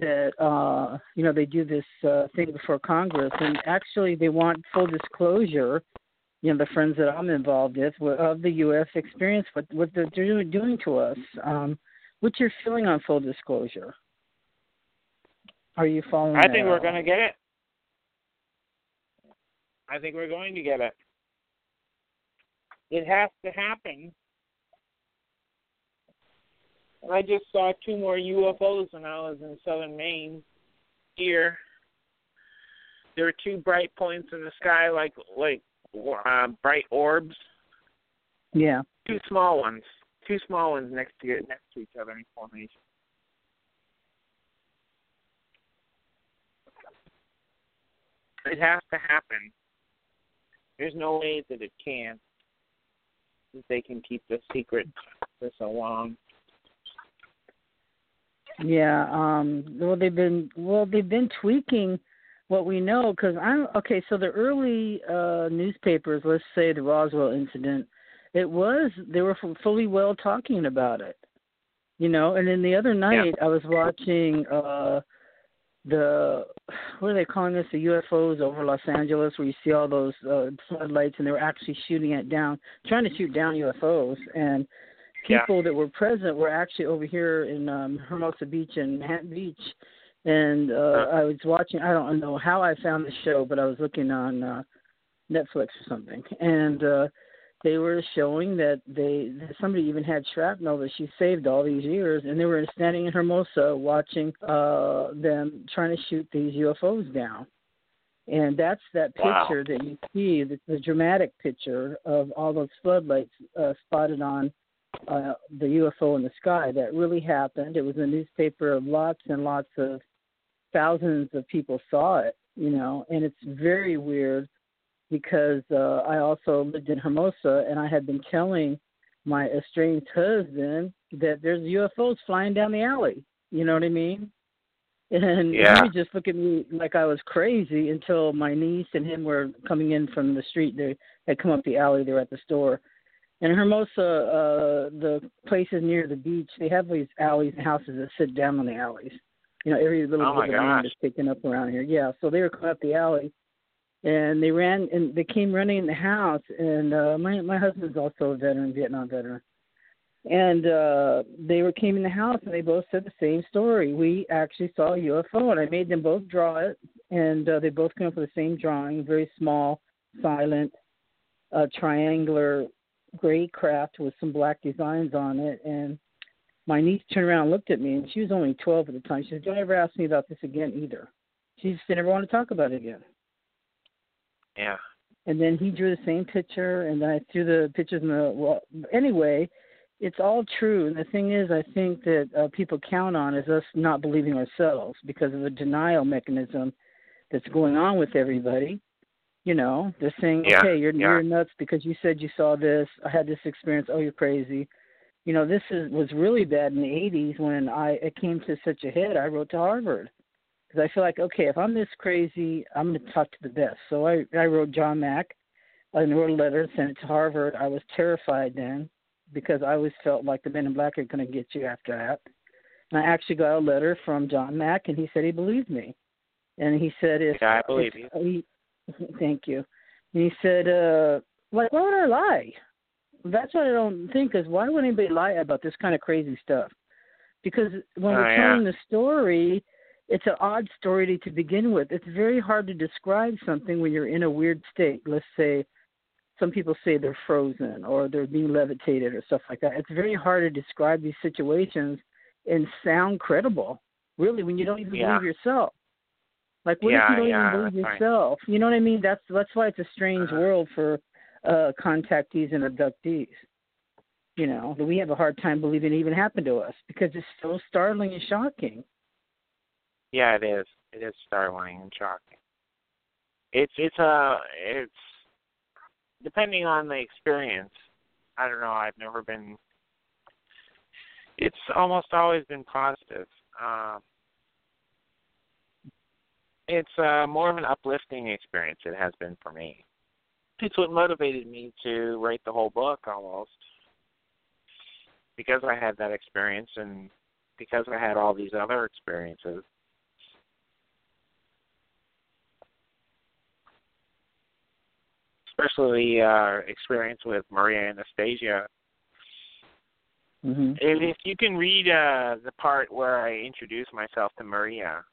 that uh, you know they do this uh, thing before Congress, and actually they want full disclosure. You know, the friends that I'm involved with of the U.S. experience, what what they're doing to us. Um, what's your feeling on full disclosure? Are you following? I think we're going to get it. I think we're going to get it. It has to happen I just saw two more UFOs when I was in southern Maine here. There were two bright points in the sky, like like uh, bright orbs. Yeah. Two small ones. Two small ones next to next to each other in formation. It has to happen. There's no way that it can't. That they can keep the secret for so long. Yeah. Um. Well, they've been well they've been tweaking what we know because I'm okay. So the early uh newspapers, let's say the Roswell incident, it was they were fully well talking about it. You know, and then the other night yeah. I was watching uh the what are they calling this? The UFOs over Los Angeles, where you see all those uh, floodlights, and they were actually shooting it down, trying to shoot down UFOs. And people yeah. that were present were actually over here in um Hermosa Beach and Manhattan Beach and uh I was watching I don't know how I found the show but I was looking on uh Netflix or something and uh they were showing that they that somebody even had shrapnel that she saved all these years and they were standing in Hermosa watching uh them trying to shoot these UFOs down. And that's that picture wow. that you see, the, the dramatic picture of all those floodlights uh, spotted on uh, the UFO in the sky. That really happened. It was a newspaper. of Lots and lots of thousands of people saw it. You know, and it's very weird because uh, I also lived in Hermosa, and I had been telling my estranged husband that there's UFOs flying down the alley. You know what I mean? And yeah. he would just look at me like I was crazy until my niece and him were coming in from the street. They had come up the alley. They were at the store, in Hermosa, uh, the places near the beach, they have these alleys and houses that sit down on the alleys. You know, every little oh bit of land is taken up around here. Yeah, so they were coming up the alley, and they ran and they came running in the house. And uh, my my husband's also a veteran, Vietnam veteran, and uh, they were came in the house and they both said the same story. We actually saw a UFO, and I made them both draw it, and uh, they both came up with the same drawing, very small, silent, uh, triangular gray craft with some black designs on it and my niece turned around and looked at me and she was only twelve at the time. She said, Don't ever ask me about this again either. She just didn't ever want to talk about it again. Yeah. And then he drew the same picture and then I threw the pictures in the well anyway, it's all true. And the thing is I think that uh, people count on is us not believing ourselves because of the denial mechanism that's going on with everybody you know, they're saying, yeah, okay, you're yeah. you're nuts because you said you saw this. I had this experience. Oh, you're crazy. You know, this is was really bad in the '80s when I it came to such a head. I wrote to Harvard because I feel like, okay, if I'm this crazy, I'm going to talk to the best. So I I wrote John Mack. I wrote a letter, sent it to Harvard. I was terrified then because I always felt like the Men in Black are going to get you after that. And I actually got a letter from John Mack, and he said he believed me. And he said if yeah, I believe if, you. He, Thank you. And he said, uh, like, why would I lie? That's what I don't think is why would anybody lie about this kind of crazy stuff? Because when oh, we're yeah. telling the story, it's an odd story to, to begin with. It's very hard to describe something when you're in a weird state. Let's say some people say they're frozen or they're being levitated or stuff like that. It's very hard to describe these situations and sound credible, really, when you don't even Yeah. believe yourself. Like, what Yeah, if you don't yeah, even believe that's right. yourself? You know what I mean? That's that's why it's a strange Uh-huh. world for uh contactees and abductees. You know, we have a hard time believing it even happened to us because it's so startling and shocking. Yeah, it is. It is startling and shocking. It's it's uh it's depending on the experience. I don't know. I've never been. It's almost always been positive. Um, it's uh, more of an uplifting experience. It has been for me. It's what motivated me to write the whole book almost because I had that experience and because I had all these other experiences. Especially uh, experience with Maria Anastasia. hmm If, if you can read uh, the part where I introduce myself to Maria,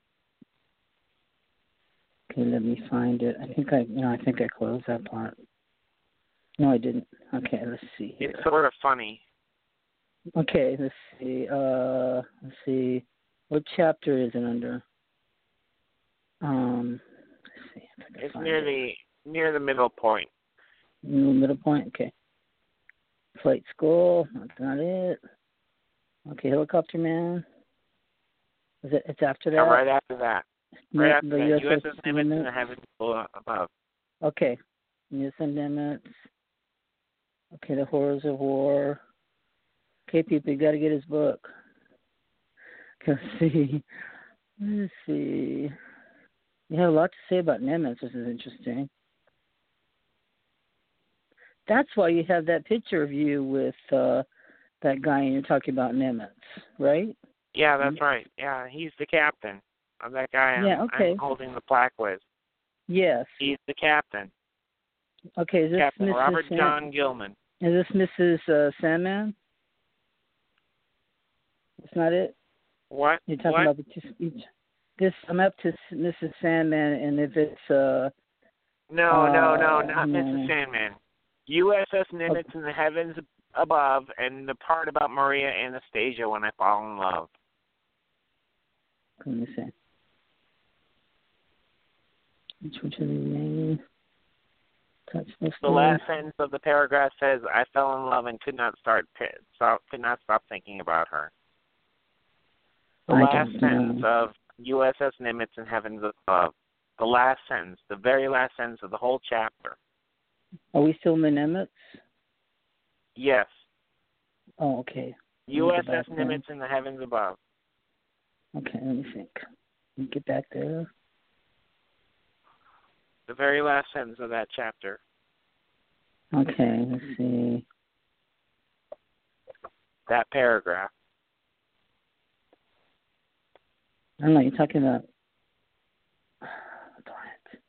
Okay, let me find it. I think I no, I think I closed that part. No, I didn't. Okay, let's see here. it's sort of funny. Okay, let's see. Uh, let's see. What chapter is it under? Um, let's see. If I can It's near it. Near the middle point. No middle point. Okay. Flight school. That's not it. Okay, helicopter man. Is it? It's after that. Yeah, right after that. Right after the that, USS USS Nimitz in the heavens above. Okay. USS Nimitz. Okay, the horrors of war. Okay, people, you got to get his book. Let's see. Let's see. You have a lot to say about Nimitz, which is interesting. That's why you have that picture of you with uh that guy and you're talking about Nimitz, right? Yeah, that's right. Yeah, he's the captain of that guy. I'm, Yeah, okay. I'm holding the plaque with. Yes. He's the captain. Okay, is this Captain Mrs. Robert Sam- John Gilman. Is this Mrs. Uh, Sandman? That's not it. What? You're talking what? about the. This I'm up to Mrs. Sandman, and if it's uh No, no, no, Uh, not no. Mrs. Sandman. USS Nimitz in the heavens above, and the part about Maria Anastasia when I fall in love. let me see. Which which is the name? Touch this The last sentence of the paragraph says, "I fell in love and could not start stop, could not stop thinking about her." The I last sentence know. of USS Nimitz in heavens above. The last sentence, the very last sentence of the whole chapter. Are we still in the Nimitz? Yes, Oh, okay. Let me get USS. Nimitz in the heavens above. Okay, let me think. Let me get back there. The very last sentence of that chapter. Okay, let's see. That paragraph. I don't know. You're talking about. Darn it.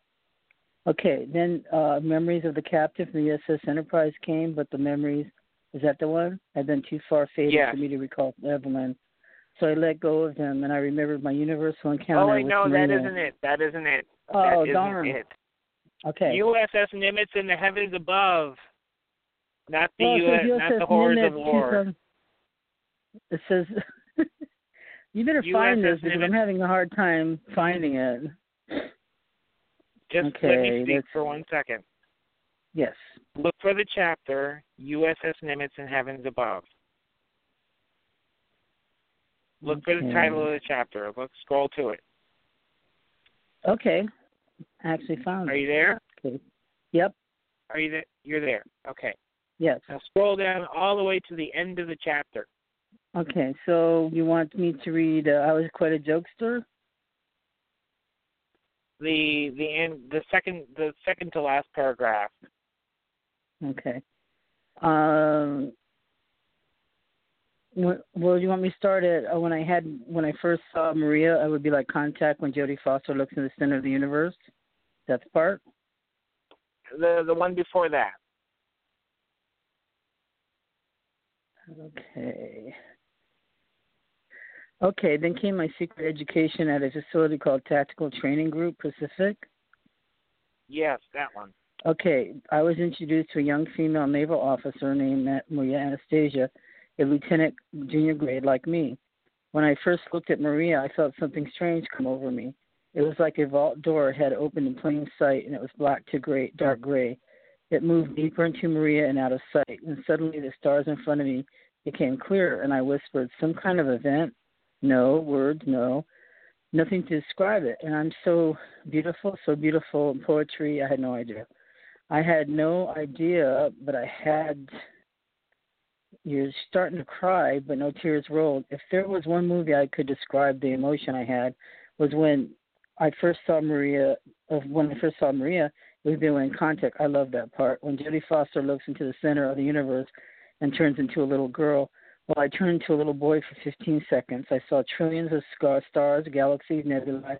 Okay, then uh, memories of the captive from the USS Enterprise came, but the memories is that the one had been too far faded Yes. for me to recall Evelyn. So I let go of them, and I remembered my universal encounter Oh wait, with no, that Marina. isn't it. That isn't it. Oh that isn't darn! it. Okay. USS Nimitz in the heavens above. Not the Well, it US, says not USS the horrors of Nimitz war. 2000 It says. you better find USS this because I'm having a hard time finding it. Just let me speak for one second. Yes. Look for the chapter USS Nimitz and heavens above. Look for the title of the chapter. Look, scroll to it. Okay. I actually found it. Are it. you there? Okay. Yep. Are you there? You're there. Okay. Yes. Now scroll down all the way to the end of the chapter. Okay. So you want me to read? Uh, I was quite a jokester. The the end the second the second to last paragraph. Okay. Um. Well, you want me to start at uh, when I had when I first saw Maria? I would be like contact when Jodie Foster looks in the center of the universe. That's part. The the one before that. Okay. Okay, then came my secret education at a facility called Tactical Training Group Pacific. Yes, that one. Okay, I was introduced to a young female naval officer named Maria Anastasia, a lieutenant junior grade like me. When I first looked at Maria, I felt something strange come over me. It was like a vault door had opened in plain sight, and it was black to gray, dark gray. It moved deeper into Maria and out of sight, and suddenly the stars in front of me became clearer, and I whispered, Some kind of event? No, words, no. Nothing to describe it. And I'm so beautiful, so beautiful in poetry, I had no idea. I had no idea, but I had. You're starting to cry, but no tears rolled. If there was one movie I could describe the emotion I had, was when I first saw Maria. Of when I first saw Maria, We've been in contact. I love that part. When Jodie Foster looks into the center of the universe and turns into a little girl, well, I turned into a little boy for 15 seconds. I saw trillions of stars, galaxies, nebulae,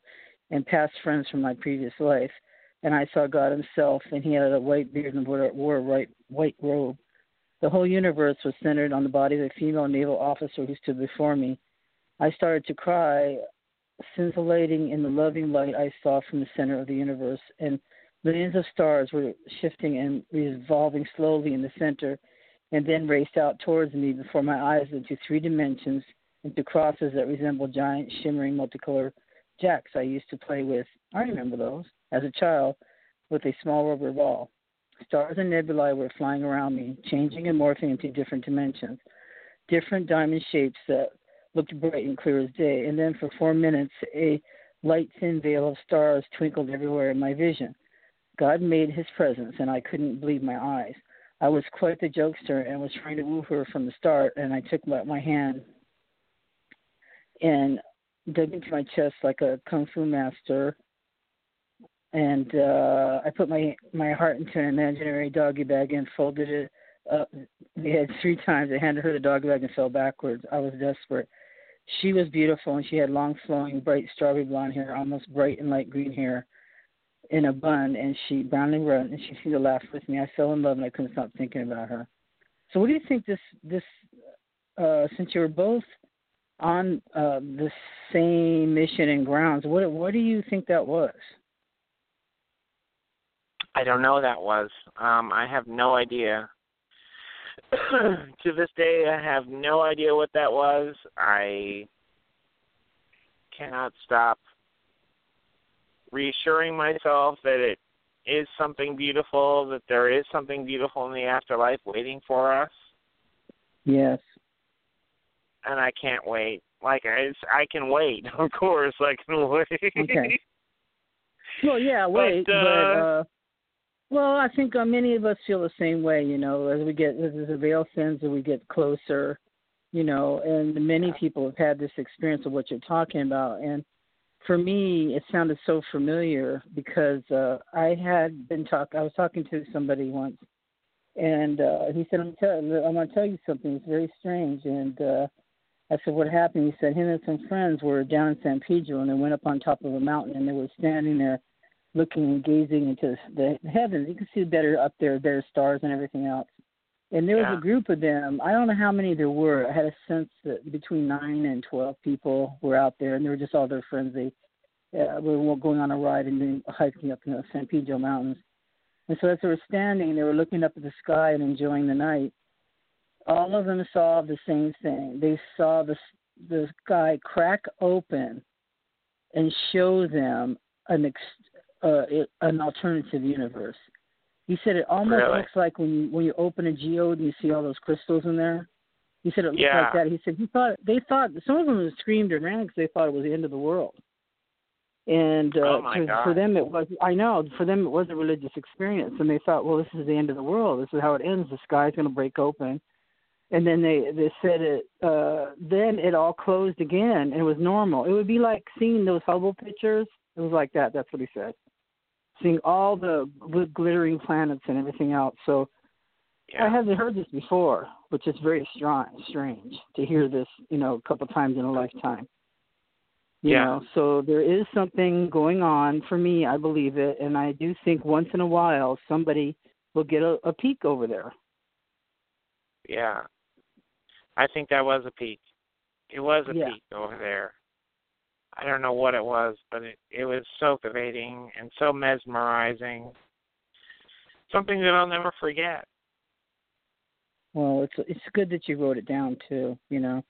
and past friends from my previous life. And I saw God Himself, and He had a white beard and wore, a white robe. The whole universe was centered on the body of a female naval officer who stood before me. I started to cry, scintillating in the loving light I saw from the center of the universe. And Millions of stars were shifting and revolving slowly in the center, and then raced out towards me before my eyes into three dimensions, into crosses that resembled giant, shimmering, multicolored jacks I used to play with. I remember those as a child with a small rubber ball. Stars and nebulae were flying around me, changing and morphing into different dimensions, different diamond shapes that looked bright and clear as day. And then for four minutes, a light thin veil of stars twinkled everywhere in my vision. God made his presence, and I couldn't believe my eyes. I was quite the jokester and was trying to woo her from the start, and I took my, my hand and dug into my chest like a kung fu master, and uh, I put my my heart into an imaginary doggy bag and folded it up the head three times. I handed her the doggy bag and fell backwards. I was desperate. She was beautiful, and she had long, flowing, bright strawberry blonde hair, almost bright and light green hair in a bun, and she brown and red, and she seemed to laugh with me. I fell in love, and I couldn't stop thinking about her. So, what do you think this this uh, since you were both on uh, the same mission and grounds, what what do you think that was? I don't know that was. Um, I have no idea. to this day, I have no idea what that was. I cannot stop reassuring myself that it is something beautiful, that there is something beautiful in the afterlife waiting for us. Yes. And I can't wait. Like I, I can wait. Of course, I can wait. Okay. Well, yeah, wait, but, uh, but uh, well, I think uh, many of us feel the same way. You know, as we get as the veil thins, and we get closer. You know, and many people have had this experience of what you're talking about, and for me, it sounded so familiar because uh, I had been talk. I was talking to somebody once, and uh, he said, "I'm, tell- I'm going to tell you something. It's very strange." And uh, I said, "What happened?" He said, "Him and some friends were down in San Pedro, and they went up on top of a mountain, and they were standing there, looking and gazing into the heavens. You can see better up there, better stars and everything else." And there was Yeah. a group of them. I don't know how many there were. I had a sense that between nine and twelve people were out there, and they were just all their friends. They uh, were going on a ride and doing hiking up in the San Pedro Mountains. And so as they were standing, they were looking up at the sky and enjoying the night. All of them saw the same thing. They saw the the sky crack open and show them an ex, uh, an alternative universe. He said it almost Really? looks like when you when you open a geode and you see all those crystals in there. He said it looked Yeah. like that. He said he thought they thought some of them screamed and ran because they thought it was the end of the world. And uh, Oh, my to, God. for them it was I know for them it was a religious experience and they thought well this is the end of the world this is how it ends the sky's going to break open and then they they said it uh then it all closed again and it was normal it would be like seeing those Hubble pictures it was like that that's what he said seeing all the gl- glittering planets and everything else so yeah. I haven't heard this before, which is very strong, strange to hear this, you know, a couple times in a lifetime. You Yeah. know, so there is something going on for me. I believe it, and I do think once in a while somebody will get a, a peek over there. Yeah. I think that was a peak. It was a Yeah. peak over there. I don't know what it was, but it it was so pervading and so mesmerizing. something that I'll never forget. Well, it's it's good that you wrote it down too. You know,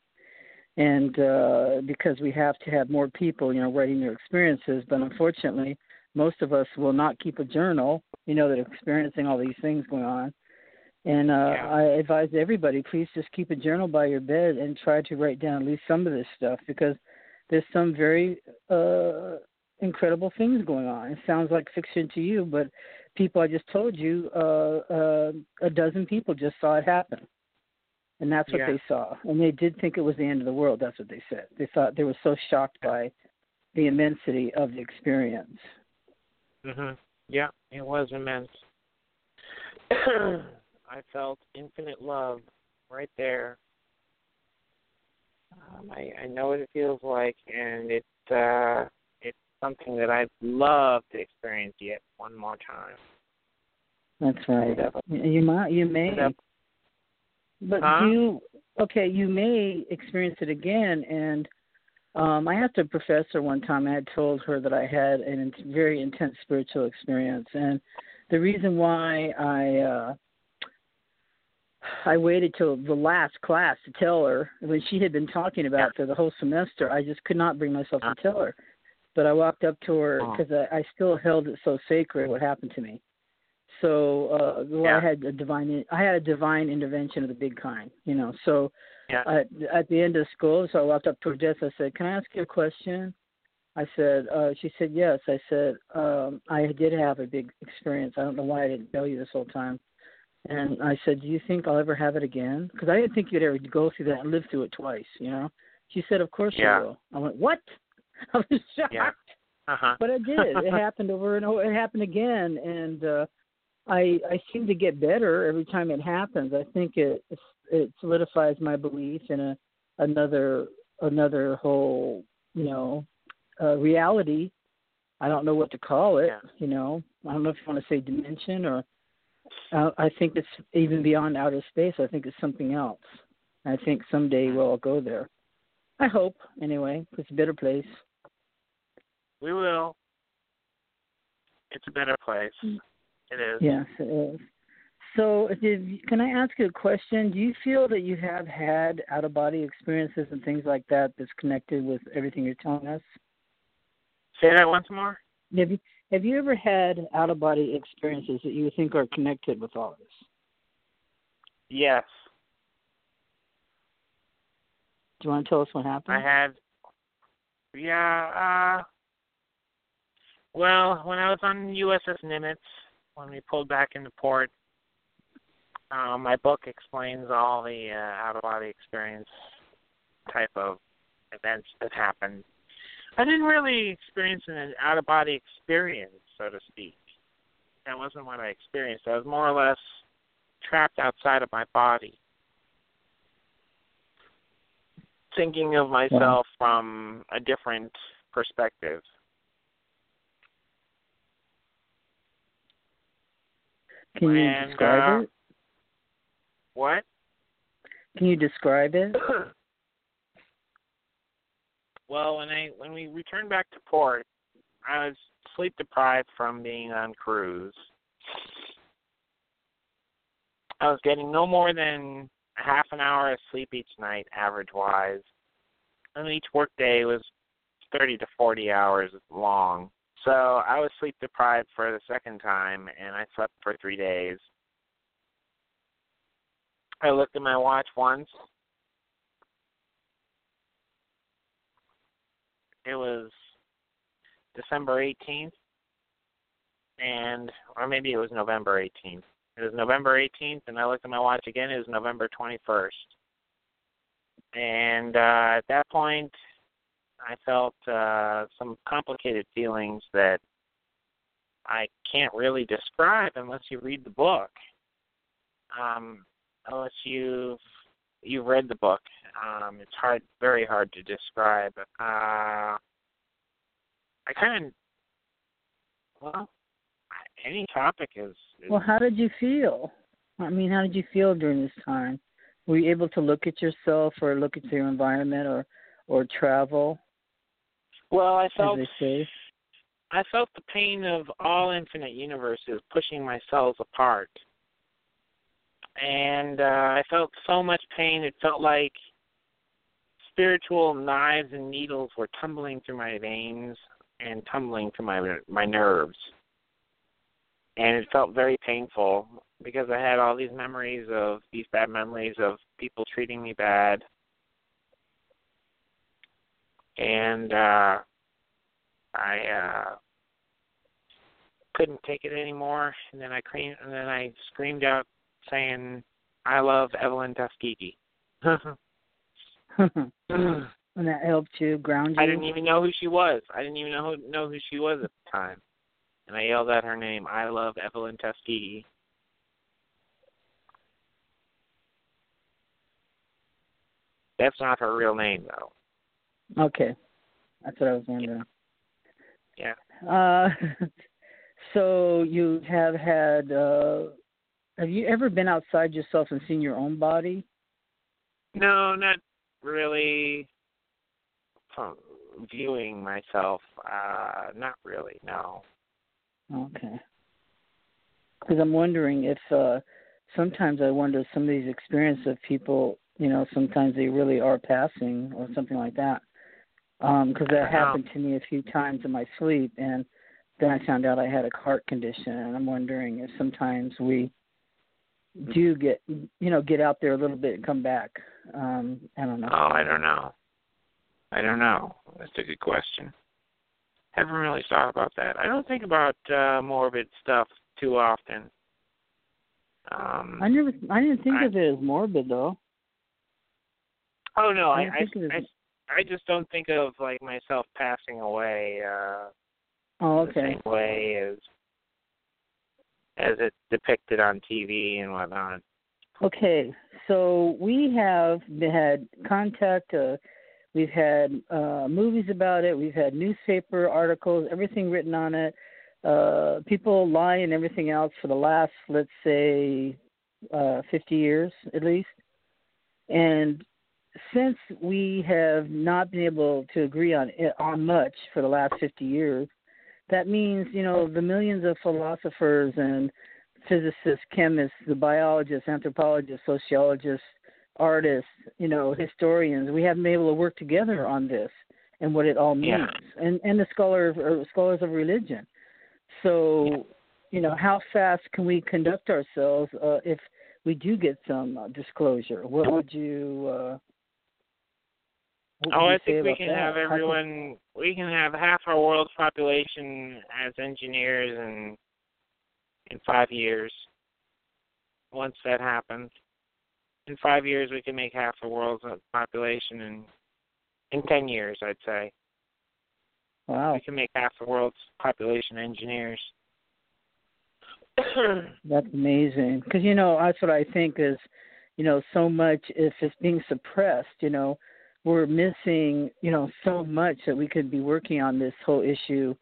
and uh, because we have to have more people, you know, writing their experiences. But unfortunately, most of us will not keep a journal. You know, that are experiencing all these things going on. And uh, Yeah. I advise everybody, please just keep a journal by your bed and try to write down at least some of this stuff because there's some very uh, incredible things going on. It sounds like fiction to you, but people I just told you, uh, uh, a dozen people just saw it happen. And that's what Yeah. they saw. And they did think it was the end of the world. That's what they said. They thought they were so shocked by the immensity of the experience. Mhm. Yeah, it was immense. I felt infinite love right there. Um, I, I know what it feels like, and it's uh, it's something that I'd love to experience yet one more time. That's right. You might, you may, but Huh? you okay? You may experience it again. And um, I asked a professor one time. I had told her that I had an in- very intense spiritual experience, and the reason why I uh, I waited till the last class to tell her when she had been talking about it for the whole semester. I just could not bring myself to tell her. But I walked up to her Oh. because I, I still held it so sacred. What happened to me? So uh, well, Yeah. I had a divine I had a divine intervention of the big kind, you know. So Yeah. at, at the end of school, so I walked up to her desk. I said, "Can I ask you a question?" I said, uh, "She said yes." I said, um, "I did have a big experience. I don't know why I didn't tell you this whole time." And I said, "Do you think I'll ever have it again?" Because I didn't think you'd ever go through that and live through it twice. You know. She said, "Of course Yeah. you will." I went, "What?" I was shocked Yeah. Uh huh. but it did. it happened over and over. It happened again, and uh, I I seem to get better every time it happens. I think it it solidifies my belief in a another another whole you know uh, reality. I don't know what to call it. Yeah. You know, I don't know if you want to say dimension or. Uh, I think it's even beyond outer space. I think it's something else. I think someday we'll all go there. I hope, anyway. It's a better place. We will. It's a better place. Mm. It is. Yes, it is. So, did, can I ask you a question? Do you feel that you have had out of body experiences and things like that that's connected with everything you're telling us? Say that once more. Have you have you ever had out of body experiences that you think are connected with all this? Yes, Do you want to tell us what happened? I had. Yeah. Uh. Well, when I was on USS Nimitz, when we pulled back into port, uh, my book explains all the uh, out of body experience type of events that happened. I didn't really experience an out of body experience, so to speak. That wasn't what I experienced. I was more or less trapped outside of my body. Thinking of myself from a different perspective. Can you and, describe uh, it? What? Can you describe it? well, when I when we returned back to port, I was sleep deprived from being on cruise. I was getting no more than half an hour of sleep each night, average wise. And each workday was thirty to forty hours long. So I was sleep deprived for the second time and I slept for three days. I looked at my watch once. It was December 18th, and or maybe it was November 18th. It was November 18th, and I looked at my watch again. It was November 21st, and uh, at that point, I felt uh, some complicated feelings that I can't really describe unless you read the book. Um, unless you've you've read the book, um, it's hard, very hard to describe. Uh, I kind of well, any topic is, is Well, how did you feel? I mean, how did you feel during this time? Were you able to look at yourself or look at your environment or or travel, well. I felt? I felt the pain of all infinite universes pushing my cells apart. And uh, I felt so much pain, it felt like spiritual knives and needles were tumbling through my veins and tumbling through my my nerves. And it felt very painful because I had all these memories of these bad memories of people treating me bad. And uh I uh couldn't take it anymore and then I cream and then I screamed out saying I love Evelyn Tuskegee. and that helped you ground you. I didn't even know who she was. I didn't even know who, know who she was at the time. And I yelled out her name. I love Evelyn Tuskegee. That's not her real name, though. Okay, that's what I was wondering. Yeah. Uh, so you have had. Uh, have you ever been outside yourself and seen your own body? No, not really. Viewing myself, uh, not really. No. Okay. Because I'm wondering if uh sometimes I wonder some of these experiences of people, you know, sometimes they really are passing or something like that. Um, because that happened to me a few times in my sleep, and then I found out I had a heart condition, and I'm wondering if sometimes we do get, you know, get out there a little bit and come back. Um, I don't know. Oh, I don't know. I don't know. That's a good question. Haven't really thought about that. I don't think about uh morbid stuff too often. Um I never, I didn't think I, of it as morbid though. Oh no, I I, I, I, I just don't think of like myself passing away uh oh, okay. the same way as as it's depicted on TV and whatnot. Okay, so we have had contact. Uh, we've had uh, movies about it. We've had newspaper articles, everything written on it. Uh, people lie and everything else for the last, let's say, uh, 50 years at least. And since we have not been able to agree on it on much for the last 50 years, that means you know the millions of philosophers and physicists, chemists, the biologists, anthropologists, sociologists, artists, you know, historians. We haven't been able to work together on this and what it all means, Yeah. and and the scholars or scholars of religion. So, you know, how fast can we conduct ourselves uh, if we do get some uh, disclosure? What would you? Uh, Oh, I think we can that? have everyone. We can have half our world's population as engineers in in five years. Once that happens, in five years we can make half the world's population in in ten years. I'd say Wow, we can make half the world's population engineers. that's amazing. Because you know, that's what I think is, you know, so much if it's being suppressed, you know, we're missing, you know, so much that we could be working on this whole issue,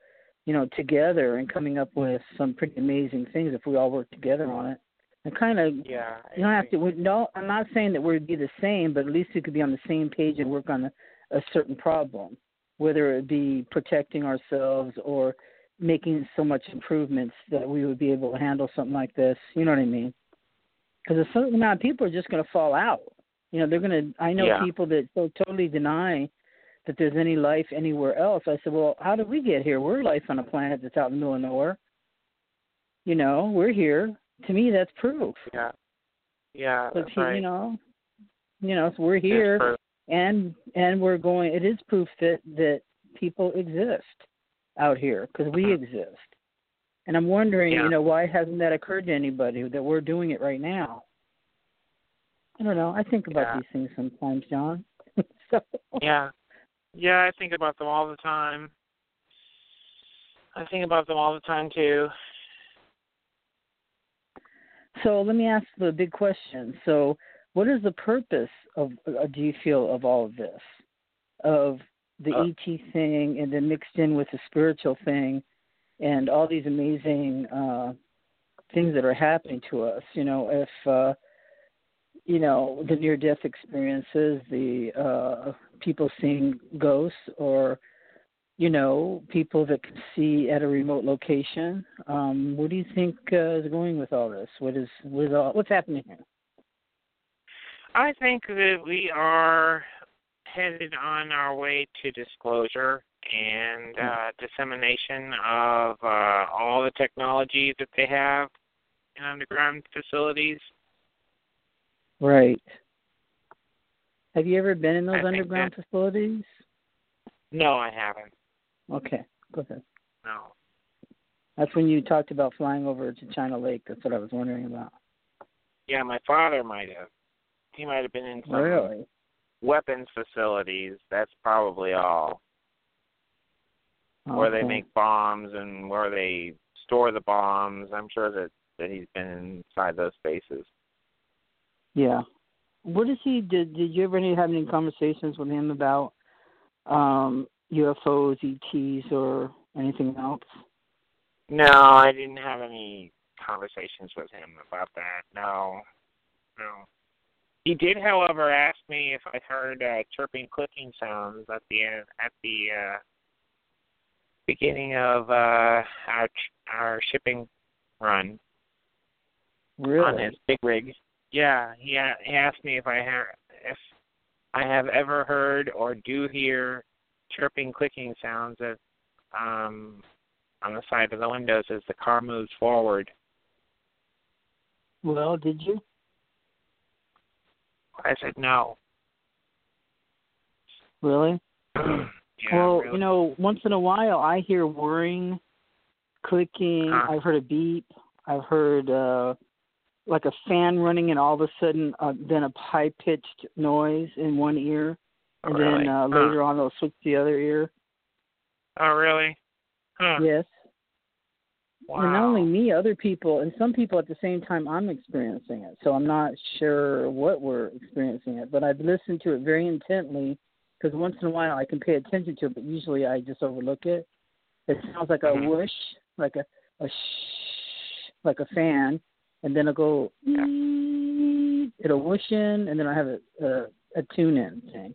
you know, together and coming up with some pretty amazing things if we all work together on it. And kind of, yeah, you don't have to. We, no, I'm not saying that we'd be the same, but at least we could be on the same page and work on a, a certain problem, whether it be protecting ourselves or making so much improvements that we would be able to handle something like this. You know what I mean? Because a certain amount of people are just going to fall out. You know, they're going to. I know Yeah. people that so totally deny that there's any life anywhere else. I said, well, how did we get here? We're life on a planet that's out in the middle of nowhere. You know, we're here. To me, that's proof. Yeah, yeah, that's right. you know, you know, so we're here, and and we're going. It is proof that that people exist out here because we mm-hmm. exist. And I'm wondering, Yeah. you know, why hasn't that occurred to anybody that we're doing it right now? I don't know. I think about Yeah. these things sometimes, John. so, Yeah. Yeah, I think about them all the time. I think about them all the time too. so let me ask the big question. So, what is the purpose of? Uh, do you feel of all of this, of the Uh, ET thing, and then mixed in with the spiritual thing, and all these amazing uh, things that are happening to us? You know, if uh, you know the near-death experiences, the uh, people seeing ghosts, or you know, people that can see at a remote location. Um, what do you think uh, is going with all this? What is with all what's happening here? I think that we are headed on our way to disclosure and Hmm. uh, dissemination of uh, all the technology that they have in underground facilities. Right. Have you ever been in those think underground facilities? No, I haven't. Okay, go ahead. No. That's when you talked about flying over to China Lake. That's what I was wondering about. Yeah, my father might have. He might have been in some Really? weapons facilities. That's probably all. Where they make bombs and where they store the bombs. I'm sure that that he's been inside those spaces. Yeah. What is he? Did Did you ever any, have any conversations with him about um UFOs, ETs, or anything else? No, I didn't have any conversations with him about that. No, no. He did, however, ask me if I heard uh, chirping, clicking sounds at the end, at the uh, beginning of uh, our our shipping run really? on his big rig. Yeah, he a- he asked me if I have if I have ever heard or do hear chirping, clicking sounds at um on the side of the windows as the car moves forward. Well, did you? I said no. Really? yeah, well, really. you know, once in a while I hear whirring, clicking. Huh. I've heard a beep. I've heard uh like a fan running, and all of a sudden, uh, then a high pitched noise in one ear, and really? then uh, Huh. later on it'll switch to the other ear. Oh, really? Huh. Yes. Wow. And not only me, other people, and some people at the same time, I'm experiencing it. So I'm not sure what we're experiencing it, but I've listened to it very intently because once in a while I can pay attention to it, but usually I just overlook it. It sounds like a Mhm. whoosh, like a a shh, like a fan, and then it'll go. It'll whoosh in, and then I have a a, a tune in thing.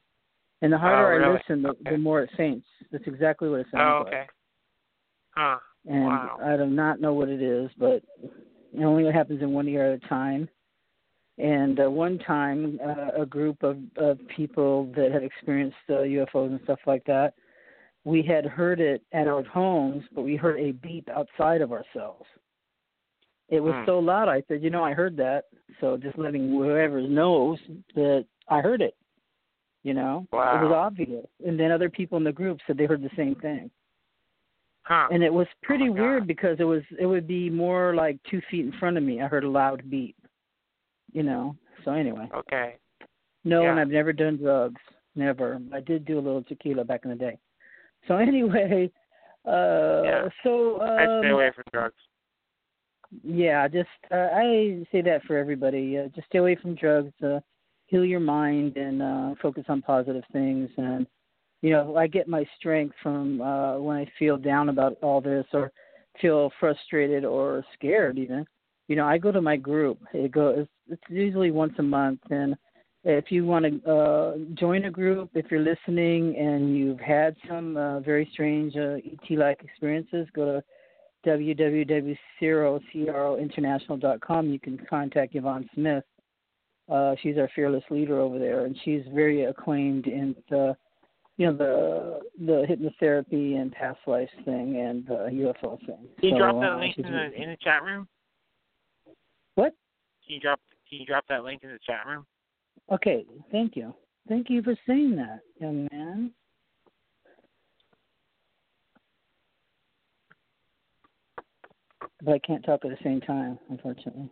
And the harder I Oh, really? listen, the, Okay. the more it faints. That's exactly what it sounds Oh, like okay. Huh. and Wow. I do not know what it is, but it only happens in one ear at a time. And uh, one time, uh, a group of, of people that had experienced uh, UFOs and stuff like that, we had heard it at our homes, but we heard a beep outside of ourselves. It was Hmm. so loud. I said, "You know, I heard that." So just letting whoever knows that I heard it. You know, it was obvious. And then other people in the group said they heard the same thing Huh. and it was pretty Oh weird God. because it was it would be more like two feet in front of me. I heard a loud beep, you know. So anyway, Okay. no, and I've never done drugs, never. I did do a little tequila back in the day. So anyway, uh, Yeah. so um, I stay away from drugs. Yeah, just uh, I say that for everybody. Uh, just stay away from drugs. Uh, heal your mind and uh, focus on positive things. And you know, I get my strength from uh, when I feel down about all this or feel frustrated or scared. Even, you know, I go to my group. It goes. It's usually once a month, and if you want to uh, join a group, if you're listening and you've had some uh, very strange uh, ET-like experiences, go to www.cerointernational.com. You can contact Yvonne Smith. Uh, she's our fearless leader over there, and she's very acclaimed in the, you know, the the hypnotherapy and past life thing and the UFO thing. Can you so, drop that uh, link in the in the chat room? What? Can you drop Can you drop that link in the chat room? Okay, thank you. Thank you for saying that, young man. But I can't talk at the same time, unfortunately.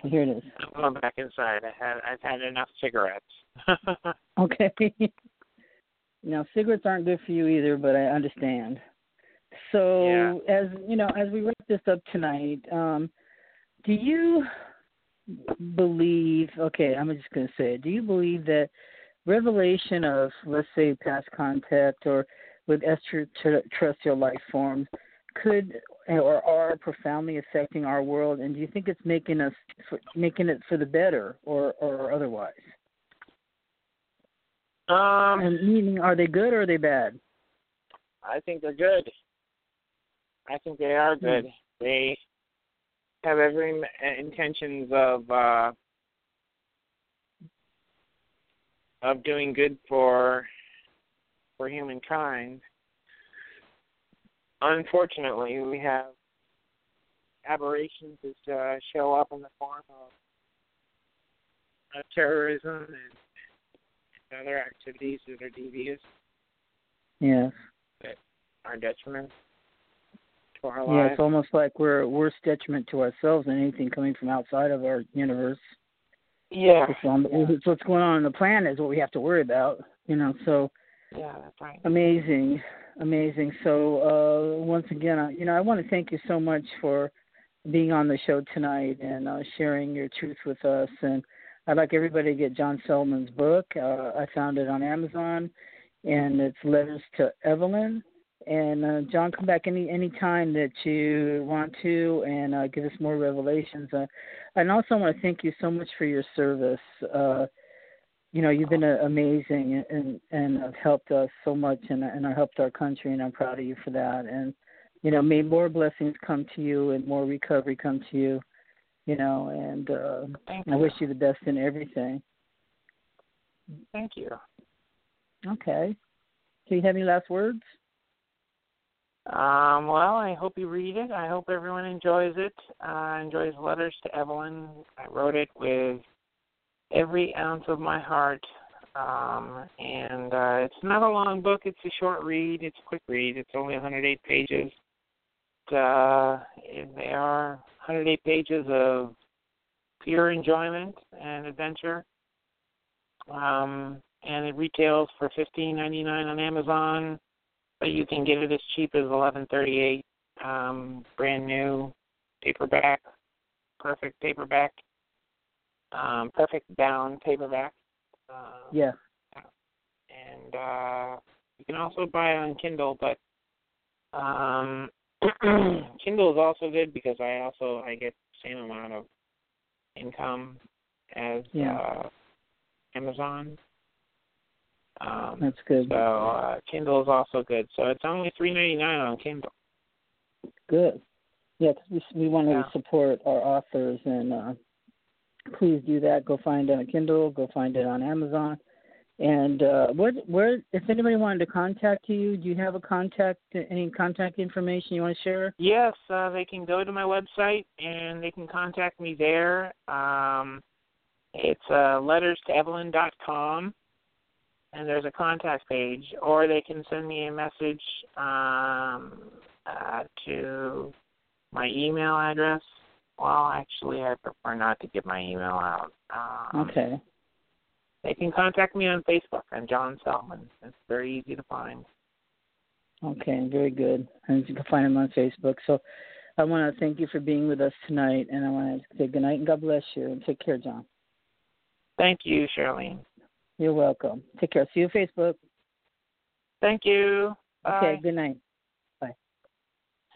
Okay, Here it is. I'm going back inside. I had I've had enough cigarettes. Okay. now cigarettes aren't good for you either, but I understand. So as you know, as we wrap this up tonight, um, do you believe okay, I'm just gonna say it, do you believe that revelation of let's say past contact or with extraterrestrial life forms could or are profoundly affecting our world and do you think it's making us for, making it for the better or or otherwise? um, And meaning, are they good or are they bad? I think they're good. I think they are good. Hmm. They have every intentions of uh, of doing good for for humankind. Unfortunately, we have aberrations that uh, show up in the form of, of terrorism and other activities that are devious. Yes. That are detriment to our lives. Yeah, it's almost like we're worse detriment to ourselves than anything coming from outside of our universe. Yeah. It's, on, it's what's going on in the planet is what we have to worry about. You know, so. Yeah, that's right. Amazing, amazing. So uh, once again, you know, I want to thank you so much for being on the show tonight and uh, sharing your truth with us. And I'd like everybody to get John Selman's book. Uh, I found it on Amazon, and it's Letters to Evelyn. And uh, John, come back any any time that you want to, and uh, give us more revelations. Uh, and also, I want to thank you so much for your service. You know, you've been uh, amazing and and have helped us so much, and and have helped our country, and I'm proud of you for that. And you know, may more blessings come to you and more recovery come to you. You know, and uh, I wish you the best in everything. Thank you. Okay. Do you have any last words? Um, well, I hope you read it. I hope everyone enjoys it. Uh, enjoys Letters to Evelyn. I wrote it with every ounce of my heart. Um, and uh, it's not a long book. It's a short read. It's a quick read. It's only 108 pages. Uh, they are 108 pages of pure enjoyment and adventure. Um, and it retails for $15.99 on Amazon but you can get it as cheap as eleven thirty eight. Um, brand new paperback, perfect paperback, um, perfect bound paperback. Uh, yeah. And uh, you can also buy it on Kindle, but um, Kindle is also good because I also I get the same amount of income as yeah. uh, Amazon. Um, That's good. So uh, Kindle is also good. So it's only three ninety nine on Kindle. Good. Yeah, cause we we want yeah. to support our authors, and uh, please do that. Go find it on Kindle. Go find it on Amazon. And uh, what where if anybody wanted to contact you, do you have a contact any contact information you want to share? Yes, uh, they can go to my website and they can contact me there. Um, it's uh, letters to Evelyn dot com and there's a contact page, or they can send me a message um, uh, to my email address. Well, actually, I prefer not to give my email out. Um, okay. They can contact me on Facebook. I'm John Selman. It's very easy to find. Okay, very good. And you can find him on Facebook. So I want to thank you for being with us tonight, and I want to say good night and God bless you, and take care, John. Thank you, Charlene. You're welcome. Take care. See you on Facebook. Thank you. Bye. Okay, good night.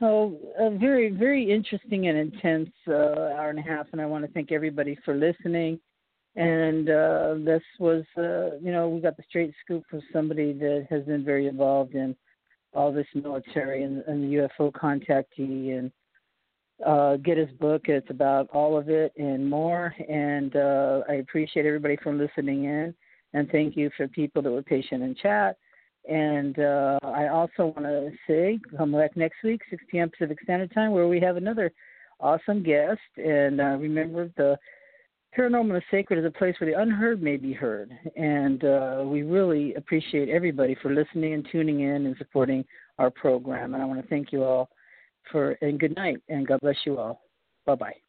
So, a very, very interesting and intense uh, hour and a half, and I want to thank everybody for listening. And uh, this was, uh, you know, we got the straight scoop from somebody that has been very involved in all this military and, and the UFO contactee and uh, get his book. It's about all of it and more. And uh, I appreciate everybody for listening in. And thank you for people that were patient in chat. And uh, I also want to say, come back next week, 6 p.m. Pacific Standard Time, where we have another awesome guest. And uh, remember, the paranormal and sacred is a place where the unheard may be heard. And uh, we really appreciate everybody for listening and tuning in and supporting our program. And I want to thank you all for, and good night, and God bless you all. Bye bye.